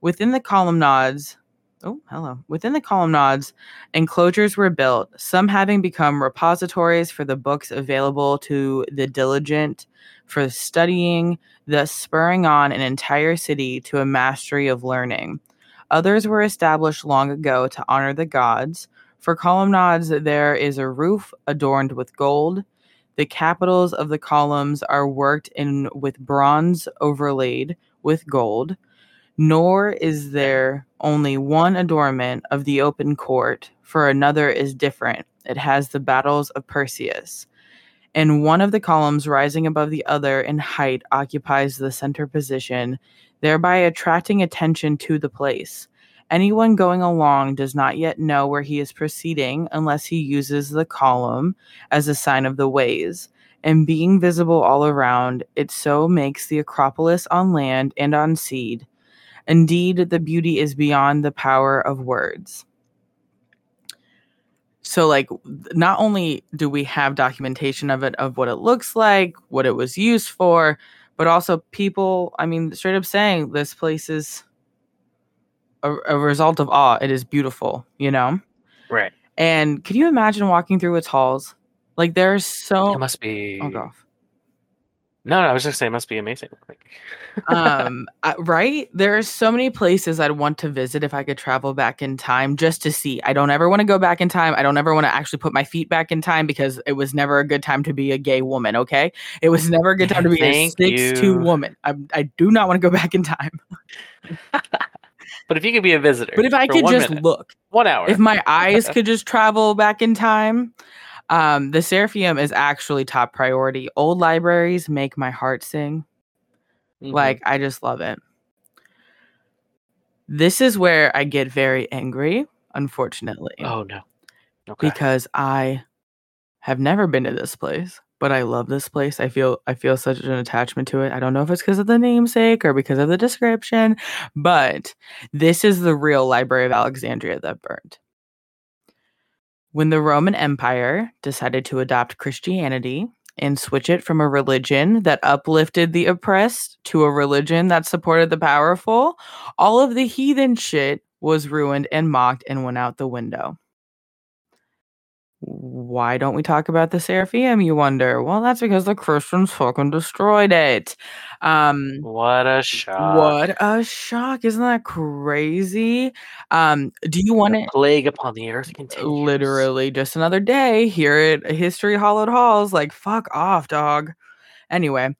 B: within the colonnades. Oh, hello. Within the colonnades, enclosures were built, some having become repositories for the books available to the diligent for studying, thus spurring on an entire city to a mastery of learning. Others were established long ago to honor the gods. For colonnades, there is a roof adorned with gold. The capitals of the columns are worked in with bronze overlaid with gold nor is there only one adornment of the open court, for another is different. It has the battles of Perseus. And one of the columns rising above the other in height occupies the center position, thereby attracting attention to the place. Anyone going along does not yet know where he is proceeding unless he uses the column as a sign of the ways. And being visible all around, it so makes the Acropolis on land and on sea Indeed, the beauty is beyond the power of words. So, like, not only do we have documentation of it, of what it looks like, what it was used for, but also people, I mean, straight up saying this place is a, a result of awe. It is beautiful, you know?
A: Right.
B: And can you imagine walking through its halls? Like, there's so.
A: It must be.
B: Oh, god.
A: No, no, I was just saying, it must be amazing. Like, [laughs]
B: um I- right there are so many places i'd want to visit if i could travel back in time just to see i don't ever want to go back in time i don't ever want to actually put my feet back in time because it was never a good time to be a gay woman okay it was never a good time to be a [laughs]
A: Thank
B: six two woman I, I do not want to go back in time [laughs]
A: but if you could be a visitor,
B: but if i could just
A: minute,
B: look
A: one hour,
B: if my eyes could just travel back in time um the seraphim is actually top priority. Old libraries make my heart sing.
A: Mhm.
B: Like, I just love it. This is where I get very angry, unfortunately,
A: oh no, okay,
B: because I have never been to this place, but I love this place. I feel I feel such an attachment to it. I don't know if it's because of the namesake or because of the description, but this is the real Library of Alexandria that burned. When the Roman Empire decided to adopt Christianity and switch it from a religion that uplifted the oppressed to a religion that supported the powerful, all of the heathen shit was ruined and mocked and went out the window. Why don't we talk about the Seraphim, you wonder? Well, that's because the Christians fucking destroyed it. Um,
A: What a shock.
B: what a shock. Isn't that crazy? Um, do you want to
A: plague upon the earth continues.
B: literally just another day here at History Hollowed Halls? Like, fuck off, dog. Anyway,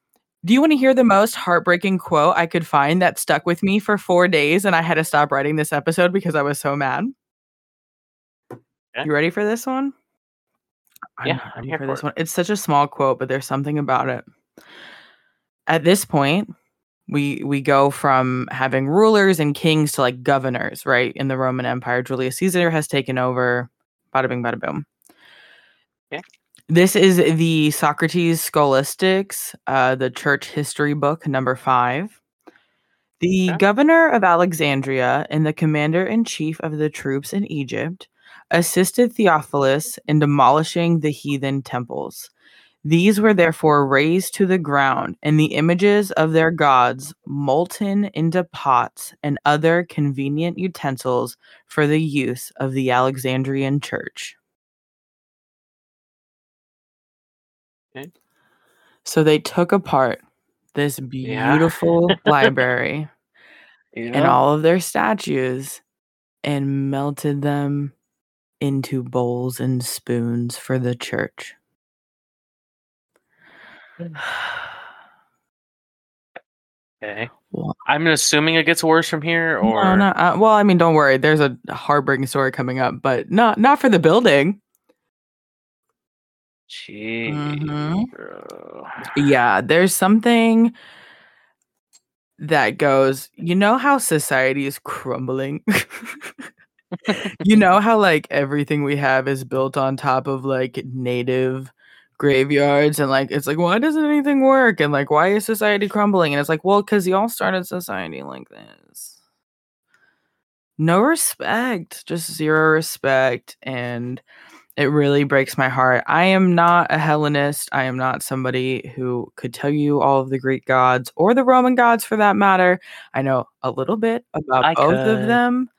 B: do you want to hear the most heartbreaking quote I could find that stuck with me for four days and I had to stop writing this episode because I was so mad?
A: Yeah.
B: You ready for this one? I'm
A: Yeah, I'm here
B: for
A: for
B: this
A: it.
B: one. It's such a small quote, but there's something about it. At this point, we we go from having rulers and kings to like governors, right? In the Roman Empire, Julius Caesar has taken over. Bada bing, bada boom.
A: Yeah.
B: This is the Socrates Scholasticus, uh, the church history book, number five. The
A: Okay.
B: governor of Alexandria and the commander in chief of the troops in Egypt assisted Theophilus in demolishing the heathen temples. These were therefore razed to the ground, and the images of their gods molten into pots and other convenient utensils for the use of the Alexandrian church.
A: Okay.
B: So they took apart this
A: Yeah.
B: beautiful [laughs] library
A: You
B: and all of their statues and melted them into bowls and spoons for the church.
A: Okay.
B: Well,
A: I'm assuming it gets worse from here, or
B: no, no, uh, well, I mean, don't worry. There's a heartbreaking story coming up, but not not for the building.
A: Gee,
B: Mhm. Yeah, there's something that goes. You know how society is crumbling. [laughs] you know how like everything we have is built on top of like native graveyards and like it's like why doesn't anything work? and like why is society crumbling? and it's like well because y'all started society like this. No respect just zero respect and it really breaks my heart. I am not a hellenist. I am not somebody who could tell you all of the greek gods or the roman gods for that matter. I know a little bit about
A: I
B: both of them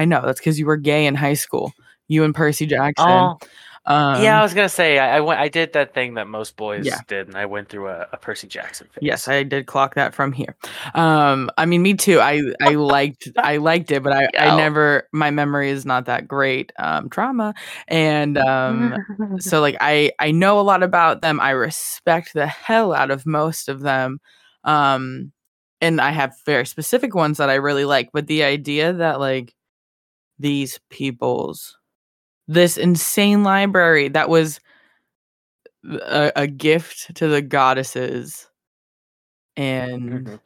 B: i know that's because you were gay in high school you and percy jackson
A: Oh,
B: um,
A: yeah. I was gonna say I, I went. I did that thing that most boys
B: Yeah.
A: did, and I went through a, a Percy Jackson phase.
B: Yes, I did clock that from here. Um, I mean, me too. I I liked I liked it, but I I never. My memory is not that great. Um, trauma, and um, so like I I know a lot about them. I respect the hell out of most of them. Um, and I have very specific ones that I really like. But the idea that like these people's this insane library that was a, a gift to the goddesses and
A: Mhm.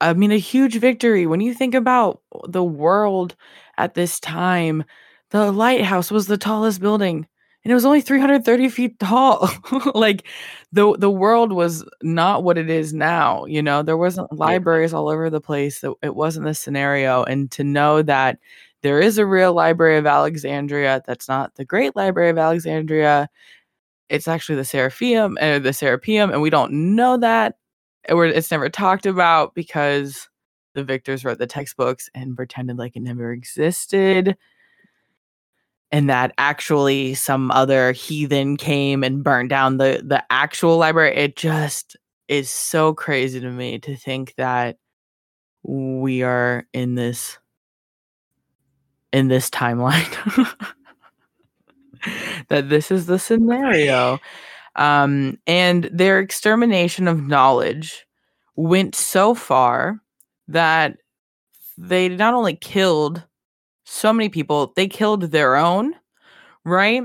B: I mean, a huge victory. When you think about the world at this time, the lighthouse was the tallest building, and it was only 330 feet tall. [laughs] like the the world was not what it is now. You know, there wasn't libraries all over the place. It, it wasn't the scenario, and to know that there is a real Library of Alexandria that's not the Great Library of Alexandria. It's actually the Seraphim or the Serapeum, and we don't know that it's never talked about because the victors wrote the textbooks and pretended like it never existed and that actually some other heathen came and burned down the the actual library. It just is so crazy to me to think that we are in this in this timeline. [laughs] That this is the scenario. Um, and their extermination of knowledge went so far that they not only killed so many people, they killed their own, right?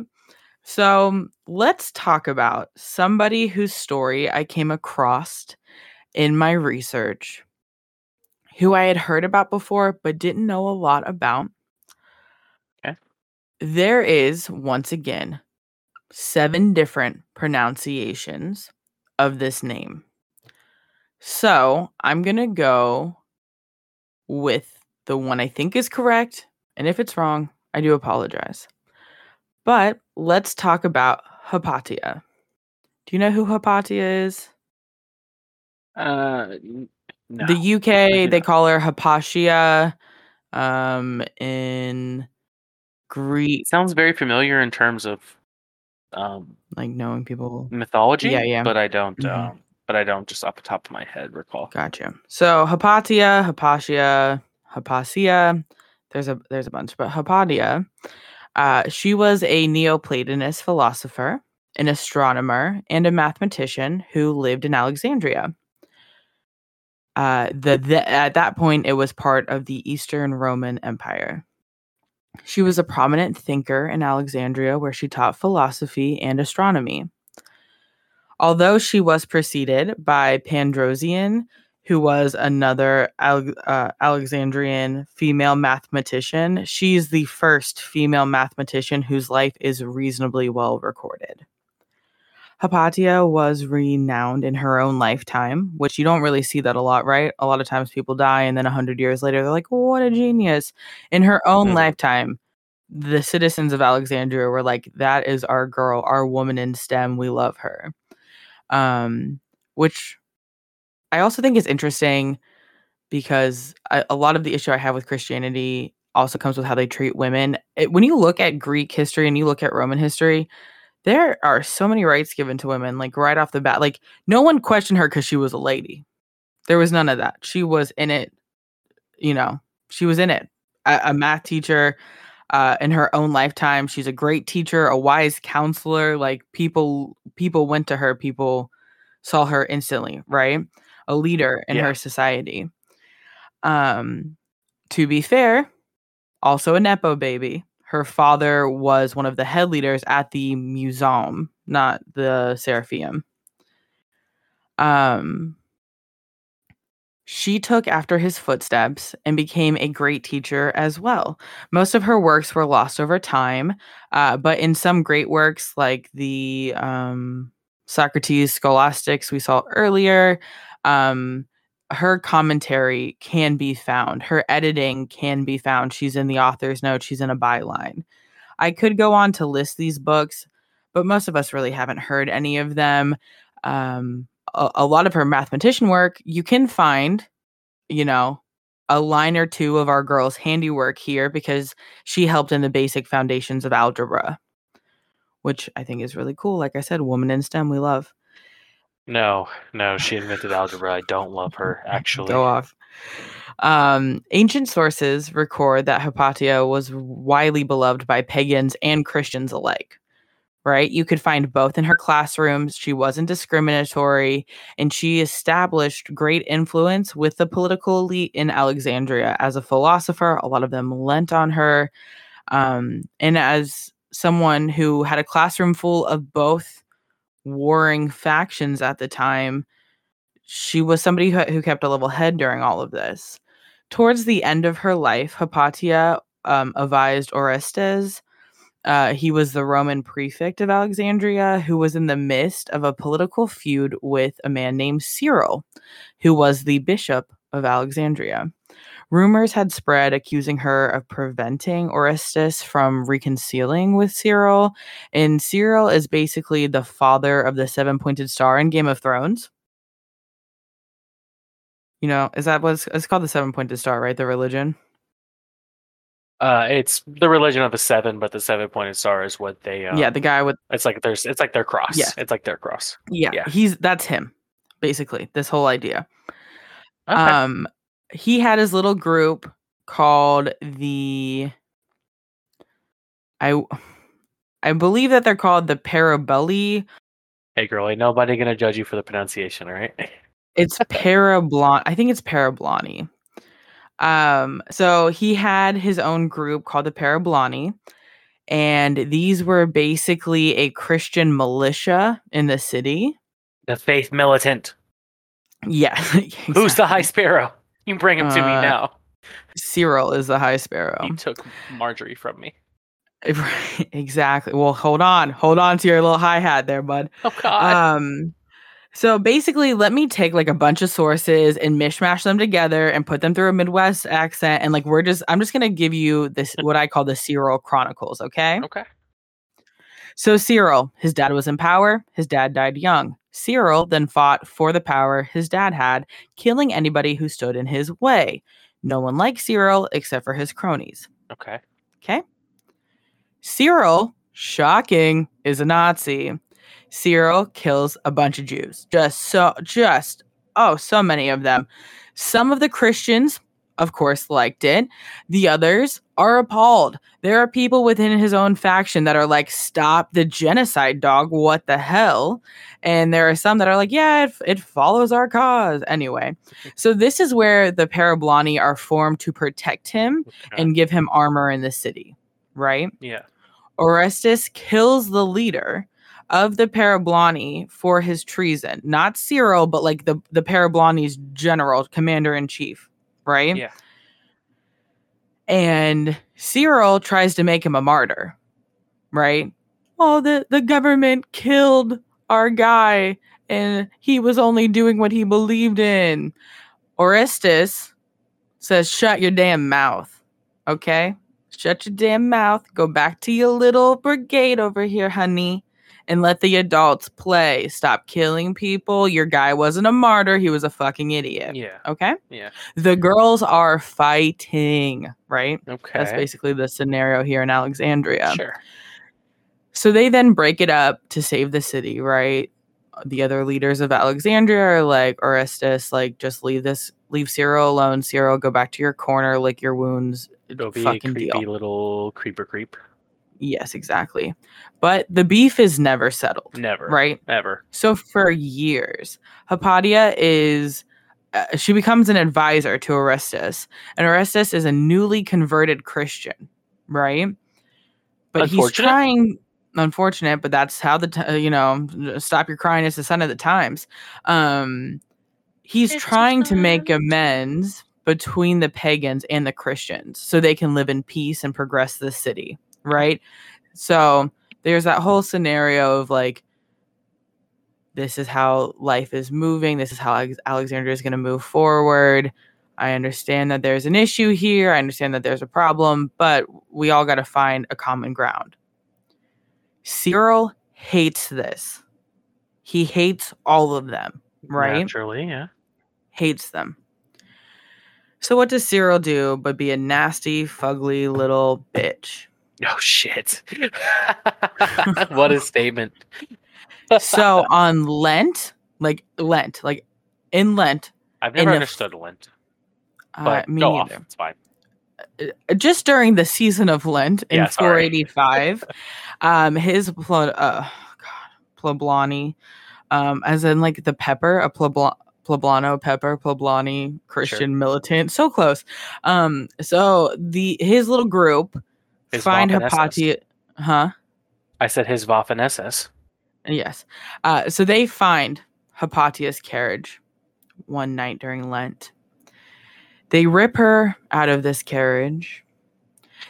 B: So um, let's talk about somebody whose story I came across in my research, who I had heard about before but didn't know a lot about.
A: Okay.
B: There is, once again, seven different pronunciations of this name. So I'm going to go with the one I think is correct. And if it's wrong, I do apologize. But let's talk about Hypatia. Do you know who Hypatia is?
A: Uh, no.
B: The UK, they call her Hypatia. Um, in Greek,
A: It sounds very familiar in terms of um
B: like knowing people.
A: mythology.
B: Yeah, yeah.
A: But I don't.
B: Mhm.
A: Um, but I don't just off the top of my head recall.
B: Gotcha. So Hypatia, Hypatia, Hypatia. There's a there's a bunch, but Hypatia, uh, she was a Neoplatonist philosopher, an astronomer, and a mathematician who lived in Alexandria. Uh, the, the at that point, it was part of the Eastern Roman Empire. She was a prominent thinker in Alexandria, where she taught philosophy and astronomy. Although she was preceded by Pandrosion, who was another uh, Alexandrian female mathematician, she's the first female mathematician whose life is reasonably well recorded. Hypatia was renowned in her own lifetime, which you don't really see that a lot, right? A lot of times people die and then 100 years later they're like, what a genius. In her own
A: Mhm.
B: lifetime, the citizens of Alexandria were like, that is our girl, our woman in STEM. We love her. Um, which I also think it's interesting because I, a lot of the issue I have with Christianity also comes with how they treat women. It, when you look at Greek history and you look at Roman history, there are so many rights given to women, like right off the bat. Like no one questioned her because she was a lady. There was none of that. She was in it, you know, she was in it. A, a math teacher uh, in her own lifetime. She's a great teacher, a wise counselor. Like people, people went to her. People saw her instantly, right? A leader in
A: Yeah.
B: her society. Um, to be fair, also a nepo baby. Her father was one of the head leaders at the museum, not the Seraphim. Um, she took after his footsteps and became a great teacher as well. Most of her works were lost over time, uh, but in some great works like the um, Socrates Scholasticus we saw earlier, um, her commentary can be found. Her editing can be found. She's in the author's note, she's in a byline. I could go on to list these books, but most of us really haven't heard any of them. Um, a, a lot of her mathematician work you can find, you know, a line or two of our girl's handiwork here because she helped in the basic foundations of algebra, which I think is really cool. Like I said, woman in STEM, we love.
A: No, no, she invented algebra. I don't love her [laughs] actually.
B: Go off. Um, ancient sources record that Hypatia was widely beloved by pagans and Christians alike. Right? You could find both in her classrooms. She wasn't discriminatory, and she established great influence with the political elite in Alexandria. As a philosopher, a lot of them lent on her. Um, and as someone who had a classroom full of both warring factions at the time, she was somebody who, who kept a level head during all of this. Towards the end of her life, Hypatia um, advised Orestes. Uh, he was the Roman prefect of Alexandria who was in the midst of a political feud with a man named Cyril, who was the bishop of Alexandria. Rumors had spread accusing her of preventing Orestes from reconciling with Cyril. And Cyril is basically the father of the seven pointed star in Game of Thrones. You know, is that what's it's called the seven pointed star, right? The religion.
A: Uh, it's the religion of the seven, but the seven pointed star is what they. Um,
B: yeah, the guy with
A: It's like there's. It's like their cross.
B: Yeah.
A: It's like their cross.
B: yeah,
A: Yeah.
B: he's that's him, basically. This whole idea.
A: Okay.
B: Um, he had his little group called the. I, [sighs] I believe that they're called the Parabelli.
A: hey, girl, ain't nobody gonna judge you for the pronunciation, all right? [laughs]
B: It's Parablon. I think it's Parablani. Um, so he had his own group called the Parablani, and these were basically a Christian militia in the city.
A: The faith militant.
B: Yeah. [laughs]
A: Who's the High Sparrow? You bring him to me
B: Uh,
A: now.
B: Cyril is the High Sparrow.
A: He took Marjorie from me.
B: Right, [laughs] exactly. Well, hold on. Hold on to your little hi hat there, bud.
A: Oh God.
B: Um so basically let me take like a bunch of sources and mishmash them together and put them through a Midwest accent and like we're just I'm just going to give you this [laughs] what I call the Cyril Chronicles, okay?
A: okay.
B: So Cyril, his dad was in power. His dad died young. Cyril then fought for the power his dad had, killing anybody who stood in his way. No one liked Cyril except for his cronies.
A: Okay.
B: Okay. Cyril, shocking, is a Nazi. Cyril kills a bunch of Jews. Just so, just, oh, so many of them. Some of the Christians, of course, liked it. The others are appalled. There are people within his own faction that are like, stop the genocide, dog. What the hell? And there are some that are like, yeah, it, it follows our cause. Anyway, [laughs] so this is where the Parablani are formed to protect him
A: okay.
B: and give him armor in the city, right?
A: yeah.
B: Orestes kills the leader of the Parablani for his treason. Not Cyril, but like the, the Parablani's general, commander in chief, right?
A: Yeah.
B: And Cyril tries to make him a martyr, right? Oh, the, the government killed our guy and he was only doing what he believed in. Orestes says, shut your damn mouth, okay? Shut your damn mouth. Go back to your little brigade over here, honey, and let the adults play. Stop killing people. Your guy wasn't a martyr, he was a fucking idiot.
A: Yeah.
B: Okay?
A: Yeah.
B: The girls are fighting, right?
A: Okay.
B: That's basically the scenario here in Alexandria.
A: Sure.
B: So they then break it up to save the city, right? The other leaders of Alexandria are like, Orestes, like, just leave this, leave Cyril alone. Cyril, go back to your corner, lick your wounds.
A: It'll be a creepy
B: deal.
A: little creeper creep.
B: Yes, exactly. But the beef is never settled,
A: Never.
B: right?
A: Ever.
B: So for years, Hypatia is uh, she becomes an advisor to Orestes, and Orestes is a newly converted Christian, right? But he's trying. Unfortunate, but that's how the t- uh, you know stop your crying. It's the sign of the times. Um, he's
A: It's
B: trying to make amends between the pagans and the Christians, so they can live in peace and progress the city, right? So there's that whole scenario of like this is how life is moving this is how Alex- alexandria is going to move forward. I understand that there's an issue here i understand that there's a problem but we all got to find a common ground. Cyril hates this. He hates all of them right?
A: Naturally, yeah.
B: hates them. So what does cyril do but be a nasty fugly little bitch [laughs]
A: Oh shit. [laughs] what a statement.
B: so on lent like lent like in lent
A: I've never understood Lent.
B: uh,
A: But
B: me
A: go
B: neither.
A: off. It's fine.
B: uh, just during the season of Lent in
A: Yeah, sorry.
B: 485, [laughs] um, his pl- uh, God, um, as in like the pepper, a Plablano pepper, Plablani Christian militant, so close. Um, so the his little group
A: His
B: find. Hypatia, huh?
A: I said his SS.
B: Yes. Uh, so they find Hypatia's carriage one night during Lent. They rip her out of this carriage.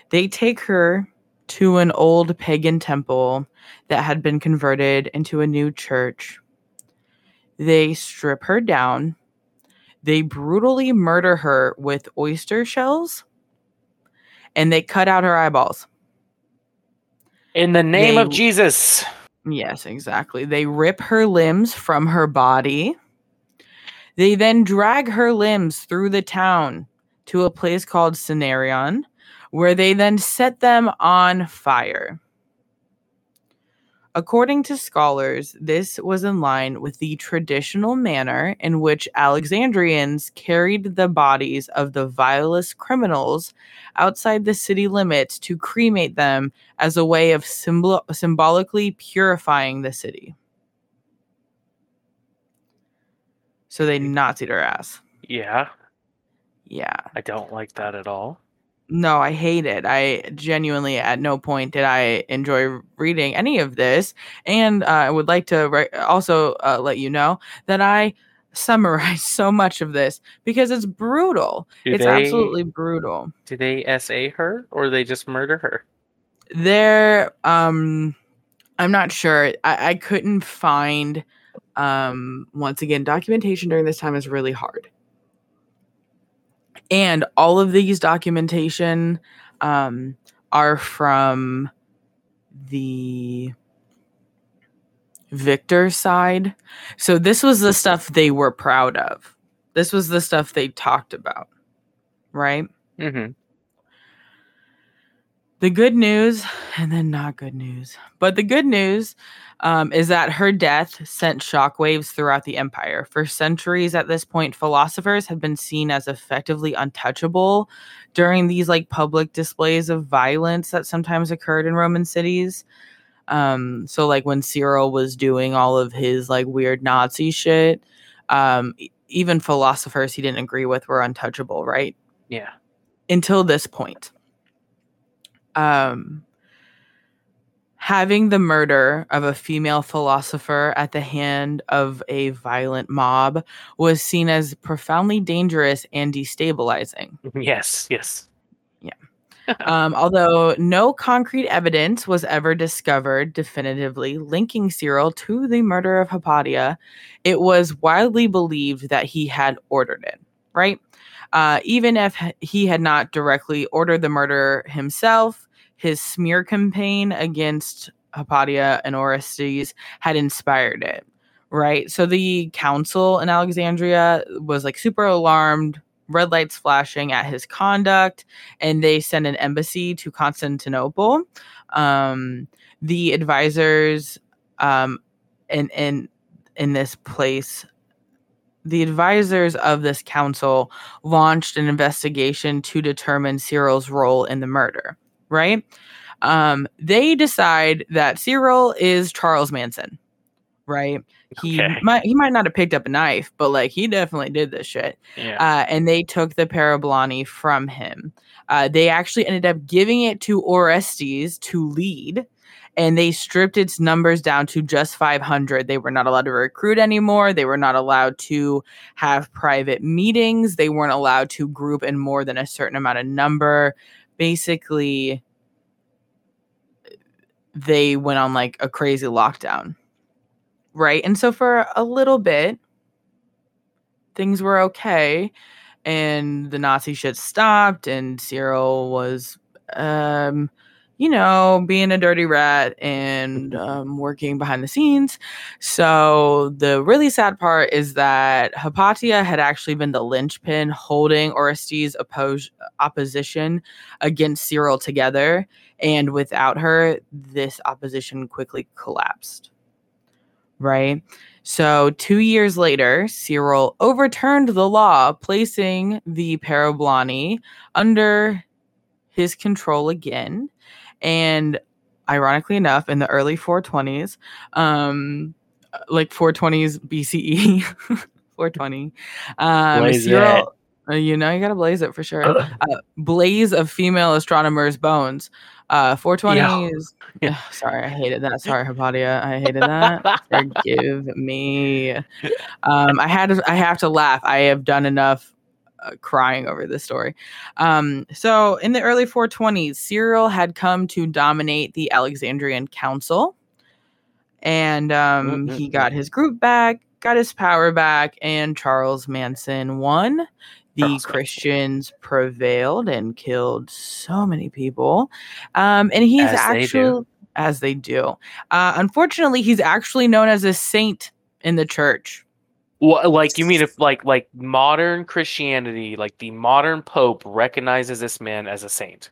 B: They take her to an old pagan temple that had been converted into a new church. They strip her down. They brutally murder her with oyster shells and they cut out her eyeballs.
A: In the name of Jesus.
B: Yes, exactly. They rip her limbs from her body. They then drag her limbs through the town to a place called Cinarion, where they then set them on fire. According to scholars, this was in line with the traditional manner in which Alexandrians carried the bodies of the vilest criminals outside the city limits to cremate them as a way of symbol- symbolically purifying the city. So they Nazied her ass.
A: Yeah.
B: Yeah.
A: I don't like that at all.
B: No, I hate it. I genuinely, at no point did I enjoy reading any of this. And uh, I would like to re- also uh, let you know that I summarized [laughs] so much of this because it's brutal.
A: Do
B: it's
A: they,
B: absolutely brutal.
A: Do they SA her or they just murder her?
B: There, um, I'm not sure. I, I couldn't find. Um, once again, documentation during this time is really hard. And all of these documentation um, are from the victor side. So this was the stuff they were proud of. This was the stuff they talked about, right?
A: hmm
B: The good news, and then not good news, but the good news um, is that her death sent shockwaves throughout the empire. For centuries at this point, philosophers have been seen as effectively untouchable during these like public displays of violence that sometimes occurred in Roman cities. Um, so like when Cyril was doing all of his like weird Nazi shit, um, even philosophers he didn't agree with were untouchable, right?
A: Yeah.
B: until this point. Um, having the murder of a female philosopher at the hand of a violent mob was seen as profoundly dangerous and destabilizing. [laughs]
A: Yes. Yes. Yeah.
B: um, [laughs] although no concrete evidence was ever discovered definitively linking Cyril to the murder of Hypatia, it was widely believed that he had ordered it, right? Uh, even if he had not directly ordered the murder himself, his smear campaign against Hypatia and Orestes had inspired it, right? So the council in Alexandria was like super alarmed, red lights flashing at his conduct, and they sent an embassy to Constantinople. Um, the advisors um, in in in this place the advisors of this council launched an investigation to determine Cyril's role in the murder, right? Um, they decide that Cyril is Charles Manson, right? He
A: Okay.
B: might he might not have picked up a knife, but like he definitely did this shit.
A: Yeah.
B: Uh, and they took the Parablani from him. Uh, they actually ended up giving it to Orestes to lead, and they stripped its numbers down to just 500. They were not allowed to recruit anymore. They were not allowed to have private meetings. They weren't allowed to group in more than a certain amount of number. Basically, they went on like a crazy lockdown. Right. And so for a little bit, things were okay and the Nazi shit stopped and Cyril was um you know being a dirty rat and um, working behind the scenes so the really sad part is that Hypatia had actually been the linchpin holding Orestes' oppos- opposition against Cyril together and without her this opposition quickly collapsed right so, two years later, Cyril overturned the law, placing the Parablani under his control again. And ironically enough, in the early 420s, um, like 420s BCE, [laughs] 420, um, Cyril, uh, you know, you gotta blaze it for sure. [laughs] Uh, blaze of female astronomers' bones. Uh, 420s.
A: Yeah.
B: Sorry, I hated that. Sorry, Hypatia. I hated that. [laughs] Forgive me. Um, I had to, I have to laugh. I have done enough uh, crying over this story. Um, so in the early 420s, Cyril had come to dominate the Alexandrian Council, and um, he got his group back, got his power back, and Charles Manson won. The
A: Charles Manson.
B: Christians prevailed and killed so many people. Um, and he's
A: As they do.
B: actually, as they do. Uh, unfortunately, he's actually known as a saint in the church.
A: What, like you mean if like like modern Christianity, like the modern Pope recognizes this man as a saint?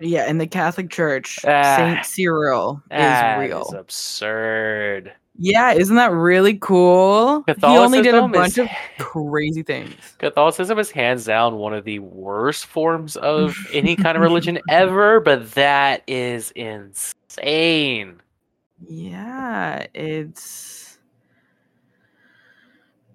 B: Yeah, in the Catholic Church,
A: Ah.
B: Saint Cyril is real.
A: absurd.
B: Yeah, isn't that really cool? He only did a bunch
A: is-
B: of [laughs] crazy things.
A: Catholicism is hands down one of the worst forms of any kind of religion [laughs] ever, but that is insane.
B: Yeah, it's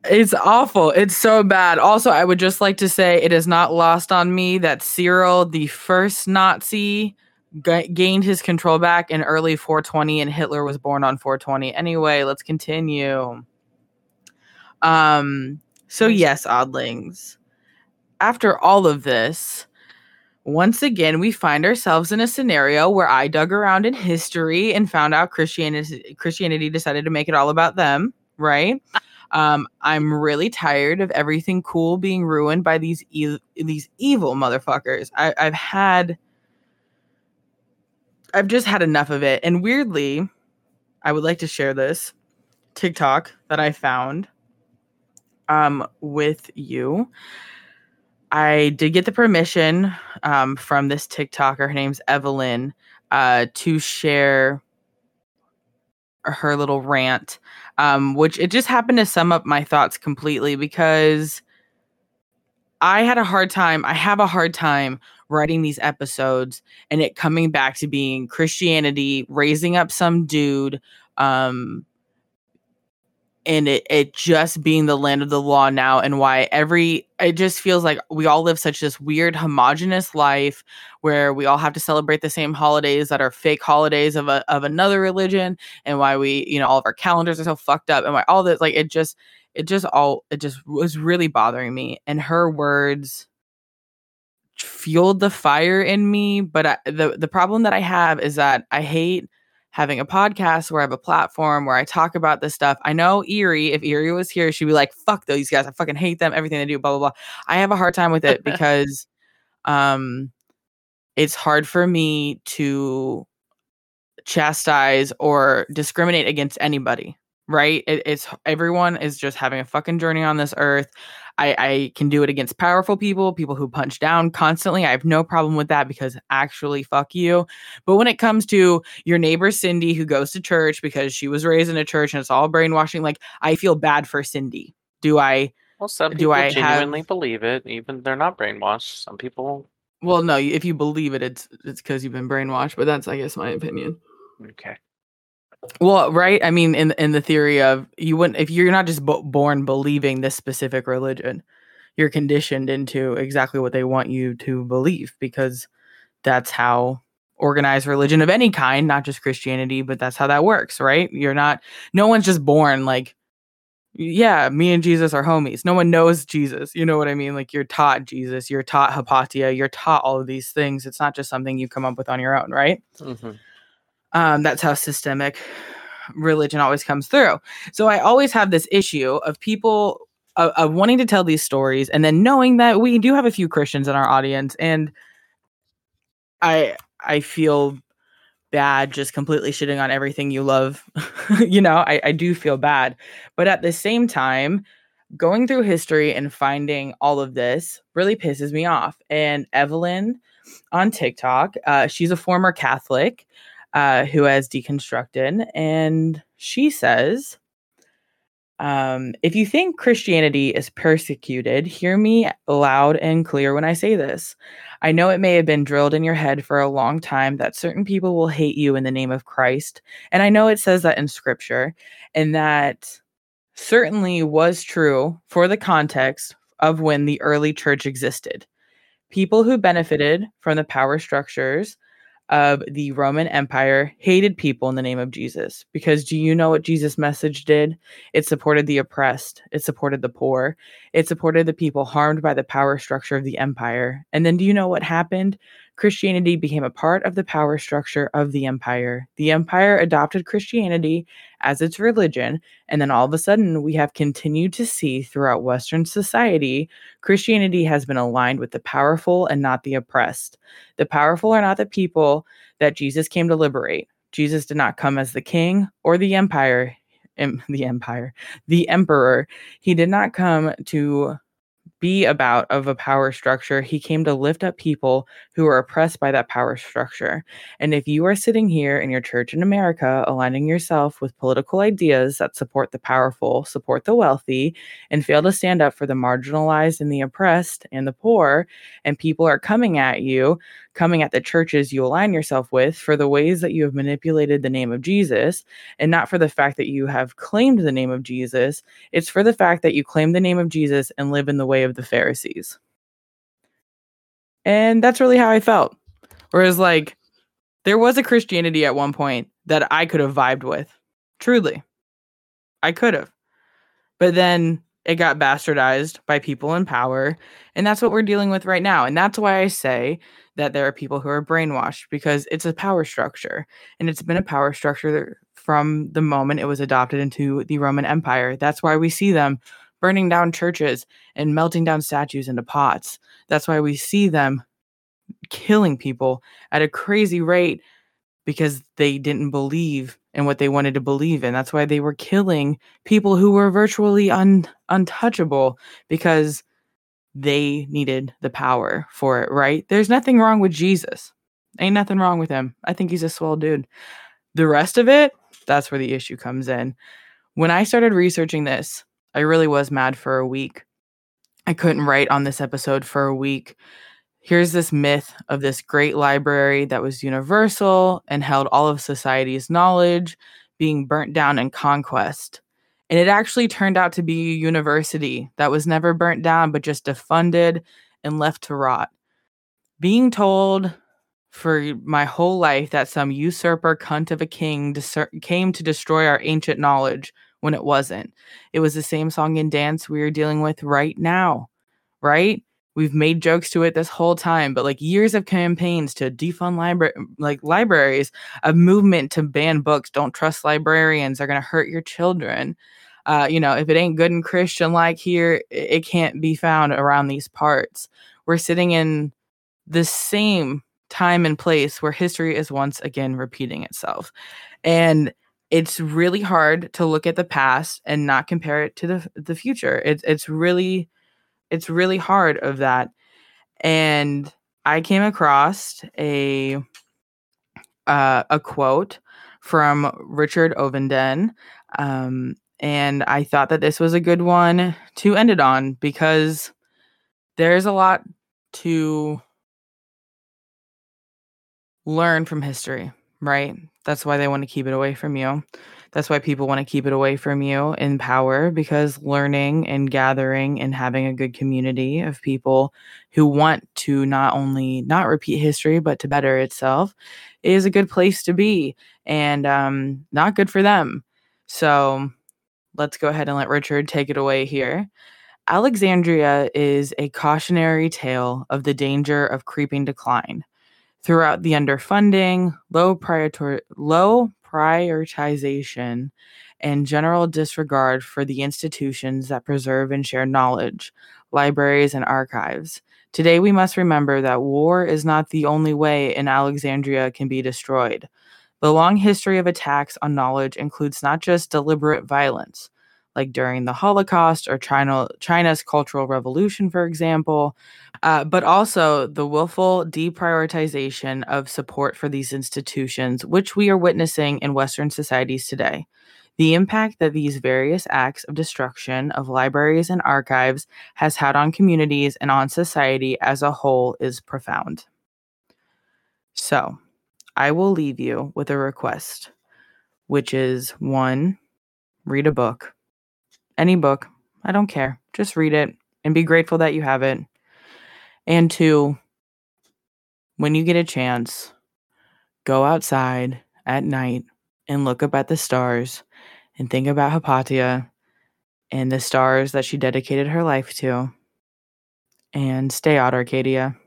B: it's awful. It's so bad. Also, I would just like to say it is not lost on me that Cyril, the first Nazi, ga- gained his control back in early 420 and Hitler was born on 420. Anyway, let's continue. Um so yes, oddlings. After all of this, once again, we find ourselves in a scenario where I dug around in history and found out Christianity Christianity decided to make it all about them, right? Um, I'm really tired of everything cool being ruined by these e- these evil motherfuckers. I, I've had, I've just had enough of it. And weirdly, I would like to share this. TikTok that I found um, with you. I did get the permission um, from this TikToker. Her name's Evelyn uh, to share her little rant, um, which it just happened to sum up my thoughts completely because I had a hard time. I have a hard time writing these episodes and it coming back to being Christianity raising up some dude um and it, it just being the land of the law now and why every it just feels like we all live such this weird homogenous life where we all have to celebrate the same holidays that are fake holidays of a, of another religion and why we you know all of our calendars are so fucked up and why all this like it just it just all it just was really bothering me and her words fueled the fire in me but I, the the problem that i have is that i hate having a podcast where I have a platform where I talk about this stuff. I know Eerie, if Eerie was here, she'd be like, fuck those guys. I fucking hate them, everything they do, blah, blah, blah. I have a hard time with it [laughs] because um it's hard for me to chastise or discriminate against anybody right it, it's everyone is just having a fucking journey on this earth I, I can do it against powerful people, people who punch down constantly. I have no problem with that because actually, fuck you. But when it comes to your neighbor Cindy, who goes to church because she was raised in a church and it's all brainwashing, like I feel bad for Cindy. Do I?
A: Well, some people do I genuinely have... believe it, even they're not brainwashed. Some people.
B: Well, no, if you believe it, it's it's because you've been brainwashed. But that's, I guess, my opinion.
A: Okay.
B: Well, right. I mean, in in the theory of you wouldn't if you're not just b- born believing this specific religion, you're conditioned into exactly what they want you to believe because that's how organized religion of any kind, not just Christianity, but that's how that works, right? You're not. No one's just born like. Yeah, me and Jesus are homies. No one knows Jesus. You know what I mean? Like you're taught Jesus, you're taught Hypatia, you're taught all of these things. It's not just something you come up with on your own, right? Mm-hmm. Um, that's how systemic religion always comes through. So I always have this issue of people of, of, wanting to tell these stories and then knowing that we do have a few Christians in our audience, and I I feel bad just completely shitting on everything you love. [laughs] you know, I, I do feel bad, but at the same time. Going through history and finding all of this really pisses me off. And Evelyn on TikTok, uh, she's a former Catholic uh, who has deconstructed, and she says, um, if you think Christianity is persecuted, hear me loud and clear when I say this. I know it may have been drilled in your head for a long time that certain people will hate you in the name of Christ. And I know it says that in scripture, and that certainly was true for the context of when the early church existed. People who benefited from the power structures of the Roman Empire hated people in the name of Jesus. Because do you know what Jesus' message did? It supported the oppressed, it supported the poor, it supported the people harmed by the power structure of the empire. And then do you know what happened? Christianity became a part of the power structure of the empire. The empire adopted Christianity as its religion, and then all of a sudden, we have continued to see throughout Western society Christianity has been aligned with the powerful and not the oppressed. The powerful are not the people that Jesus came to liberate. Jesus did not come as the king or the empire, [laughs] the empire, the emperor. He did not come to be about of a power structure. He came to lift up people who are oppressed by that power structure. And if you are sitting here in your church in America, aligning yourself with political ideas that support the powerful, support the wealthy, and fail to stand up for the marginalized and the oppressed and the poor, and people are coming at you, coming at the churches you align yourself with for the ways that you have manipulated the name of Jesus, and not for the fact that you have claimed the name of Jesus, it's for the fact that you claim the name of Jesus and live in the way of the Pharisees. And that's really how I felt. Whereas, like, there was a Christianity at one point that I could have vibed with. Truly. I could have. But then it got bastardized by people in power. And that's what we're dealing with right now. And that's why I say that there are people who are brainwashed because it's a power structure. And it's been a power structure from the moment it was adopted into the Roman Empire. That's why we see them burning down churches and melting down statues into pots. That's why we see them killing people at a crazy rate because they didn't believe and what they wanted to believe in. That's why they were killing people who were virtually un- untouchable because they needed the power for it, right? There's nothing wrong with Jesus. Ain't nothing wrong with him. I think he's a swell dude. The rest of it, that's where the issue comes in. When I started researching this, I really was mad for a week. I couldn't write on this episode for a week. Here's this myth of this great library that was universal and held all of society's knowledge being burnt down in conquest. And it actually turned out to be a university that was never burnt down, but just defunded and left to rot. Being told for my whole life that some usurper cunt of a king came to destroy our ancient knowledge when it wasn't. It was the same song and dance we are dealing with right now, right? We've made jokes to it this whole time, but like years of campaigns to defund library, like libraries, a movement to ban books. Don't trust librarians; they're gonna hurt your children. Uh, you know, if it ain't good and Christian like here, it can't be found around these parts. We're sitting in the same time and place where history is once again repeating itself. And it's really hard to look at the past and not compare it to the the future. It's it's really it's really hard of that. And I came across a uh, a quote from Richard Ovenden, um, and I thought that this was a good one to end it on because there's a lot to learn from history, right? That's why they want to keep it away from you. That's why people want to keep it away from you in power because learning and gathering and having a good community of people who want to not only not repeat history but to better itself is a good place to be and um, not good for them. So let's go ahead and let Richard take it away here. Alexandria is a cautionary tale of the danger of creeping decline throughout the underfunding, low, prioritor- low prioritization, and general disregard for the institutions that preserve and share knowledge, libraries, and archives. Today, we must remember that war is not the only way in Alexandria can be destroyed. The long history of attacks on knowledge includes not just deliberate violence, like during the Holocaust or China, China's Cultural Revolution, for example, uh, but also the willful deprioritization of support for these institutions, which we are witnessing in Western societies today. The impact that these various acts of destruction of libraries and archives has had on communities and on society as a whole is profound. So, I will leave you with a request, which is one, read a book any book. I don't care. Just read it and be grateful that you have it. And two, when you get a chance, go outside at night and look up at the stars and think about Hypatia and the stars that she dedicated her life to. And stay out, Arcadia.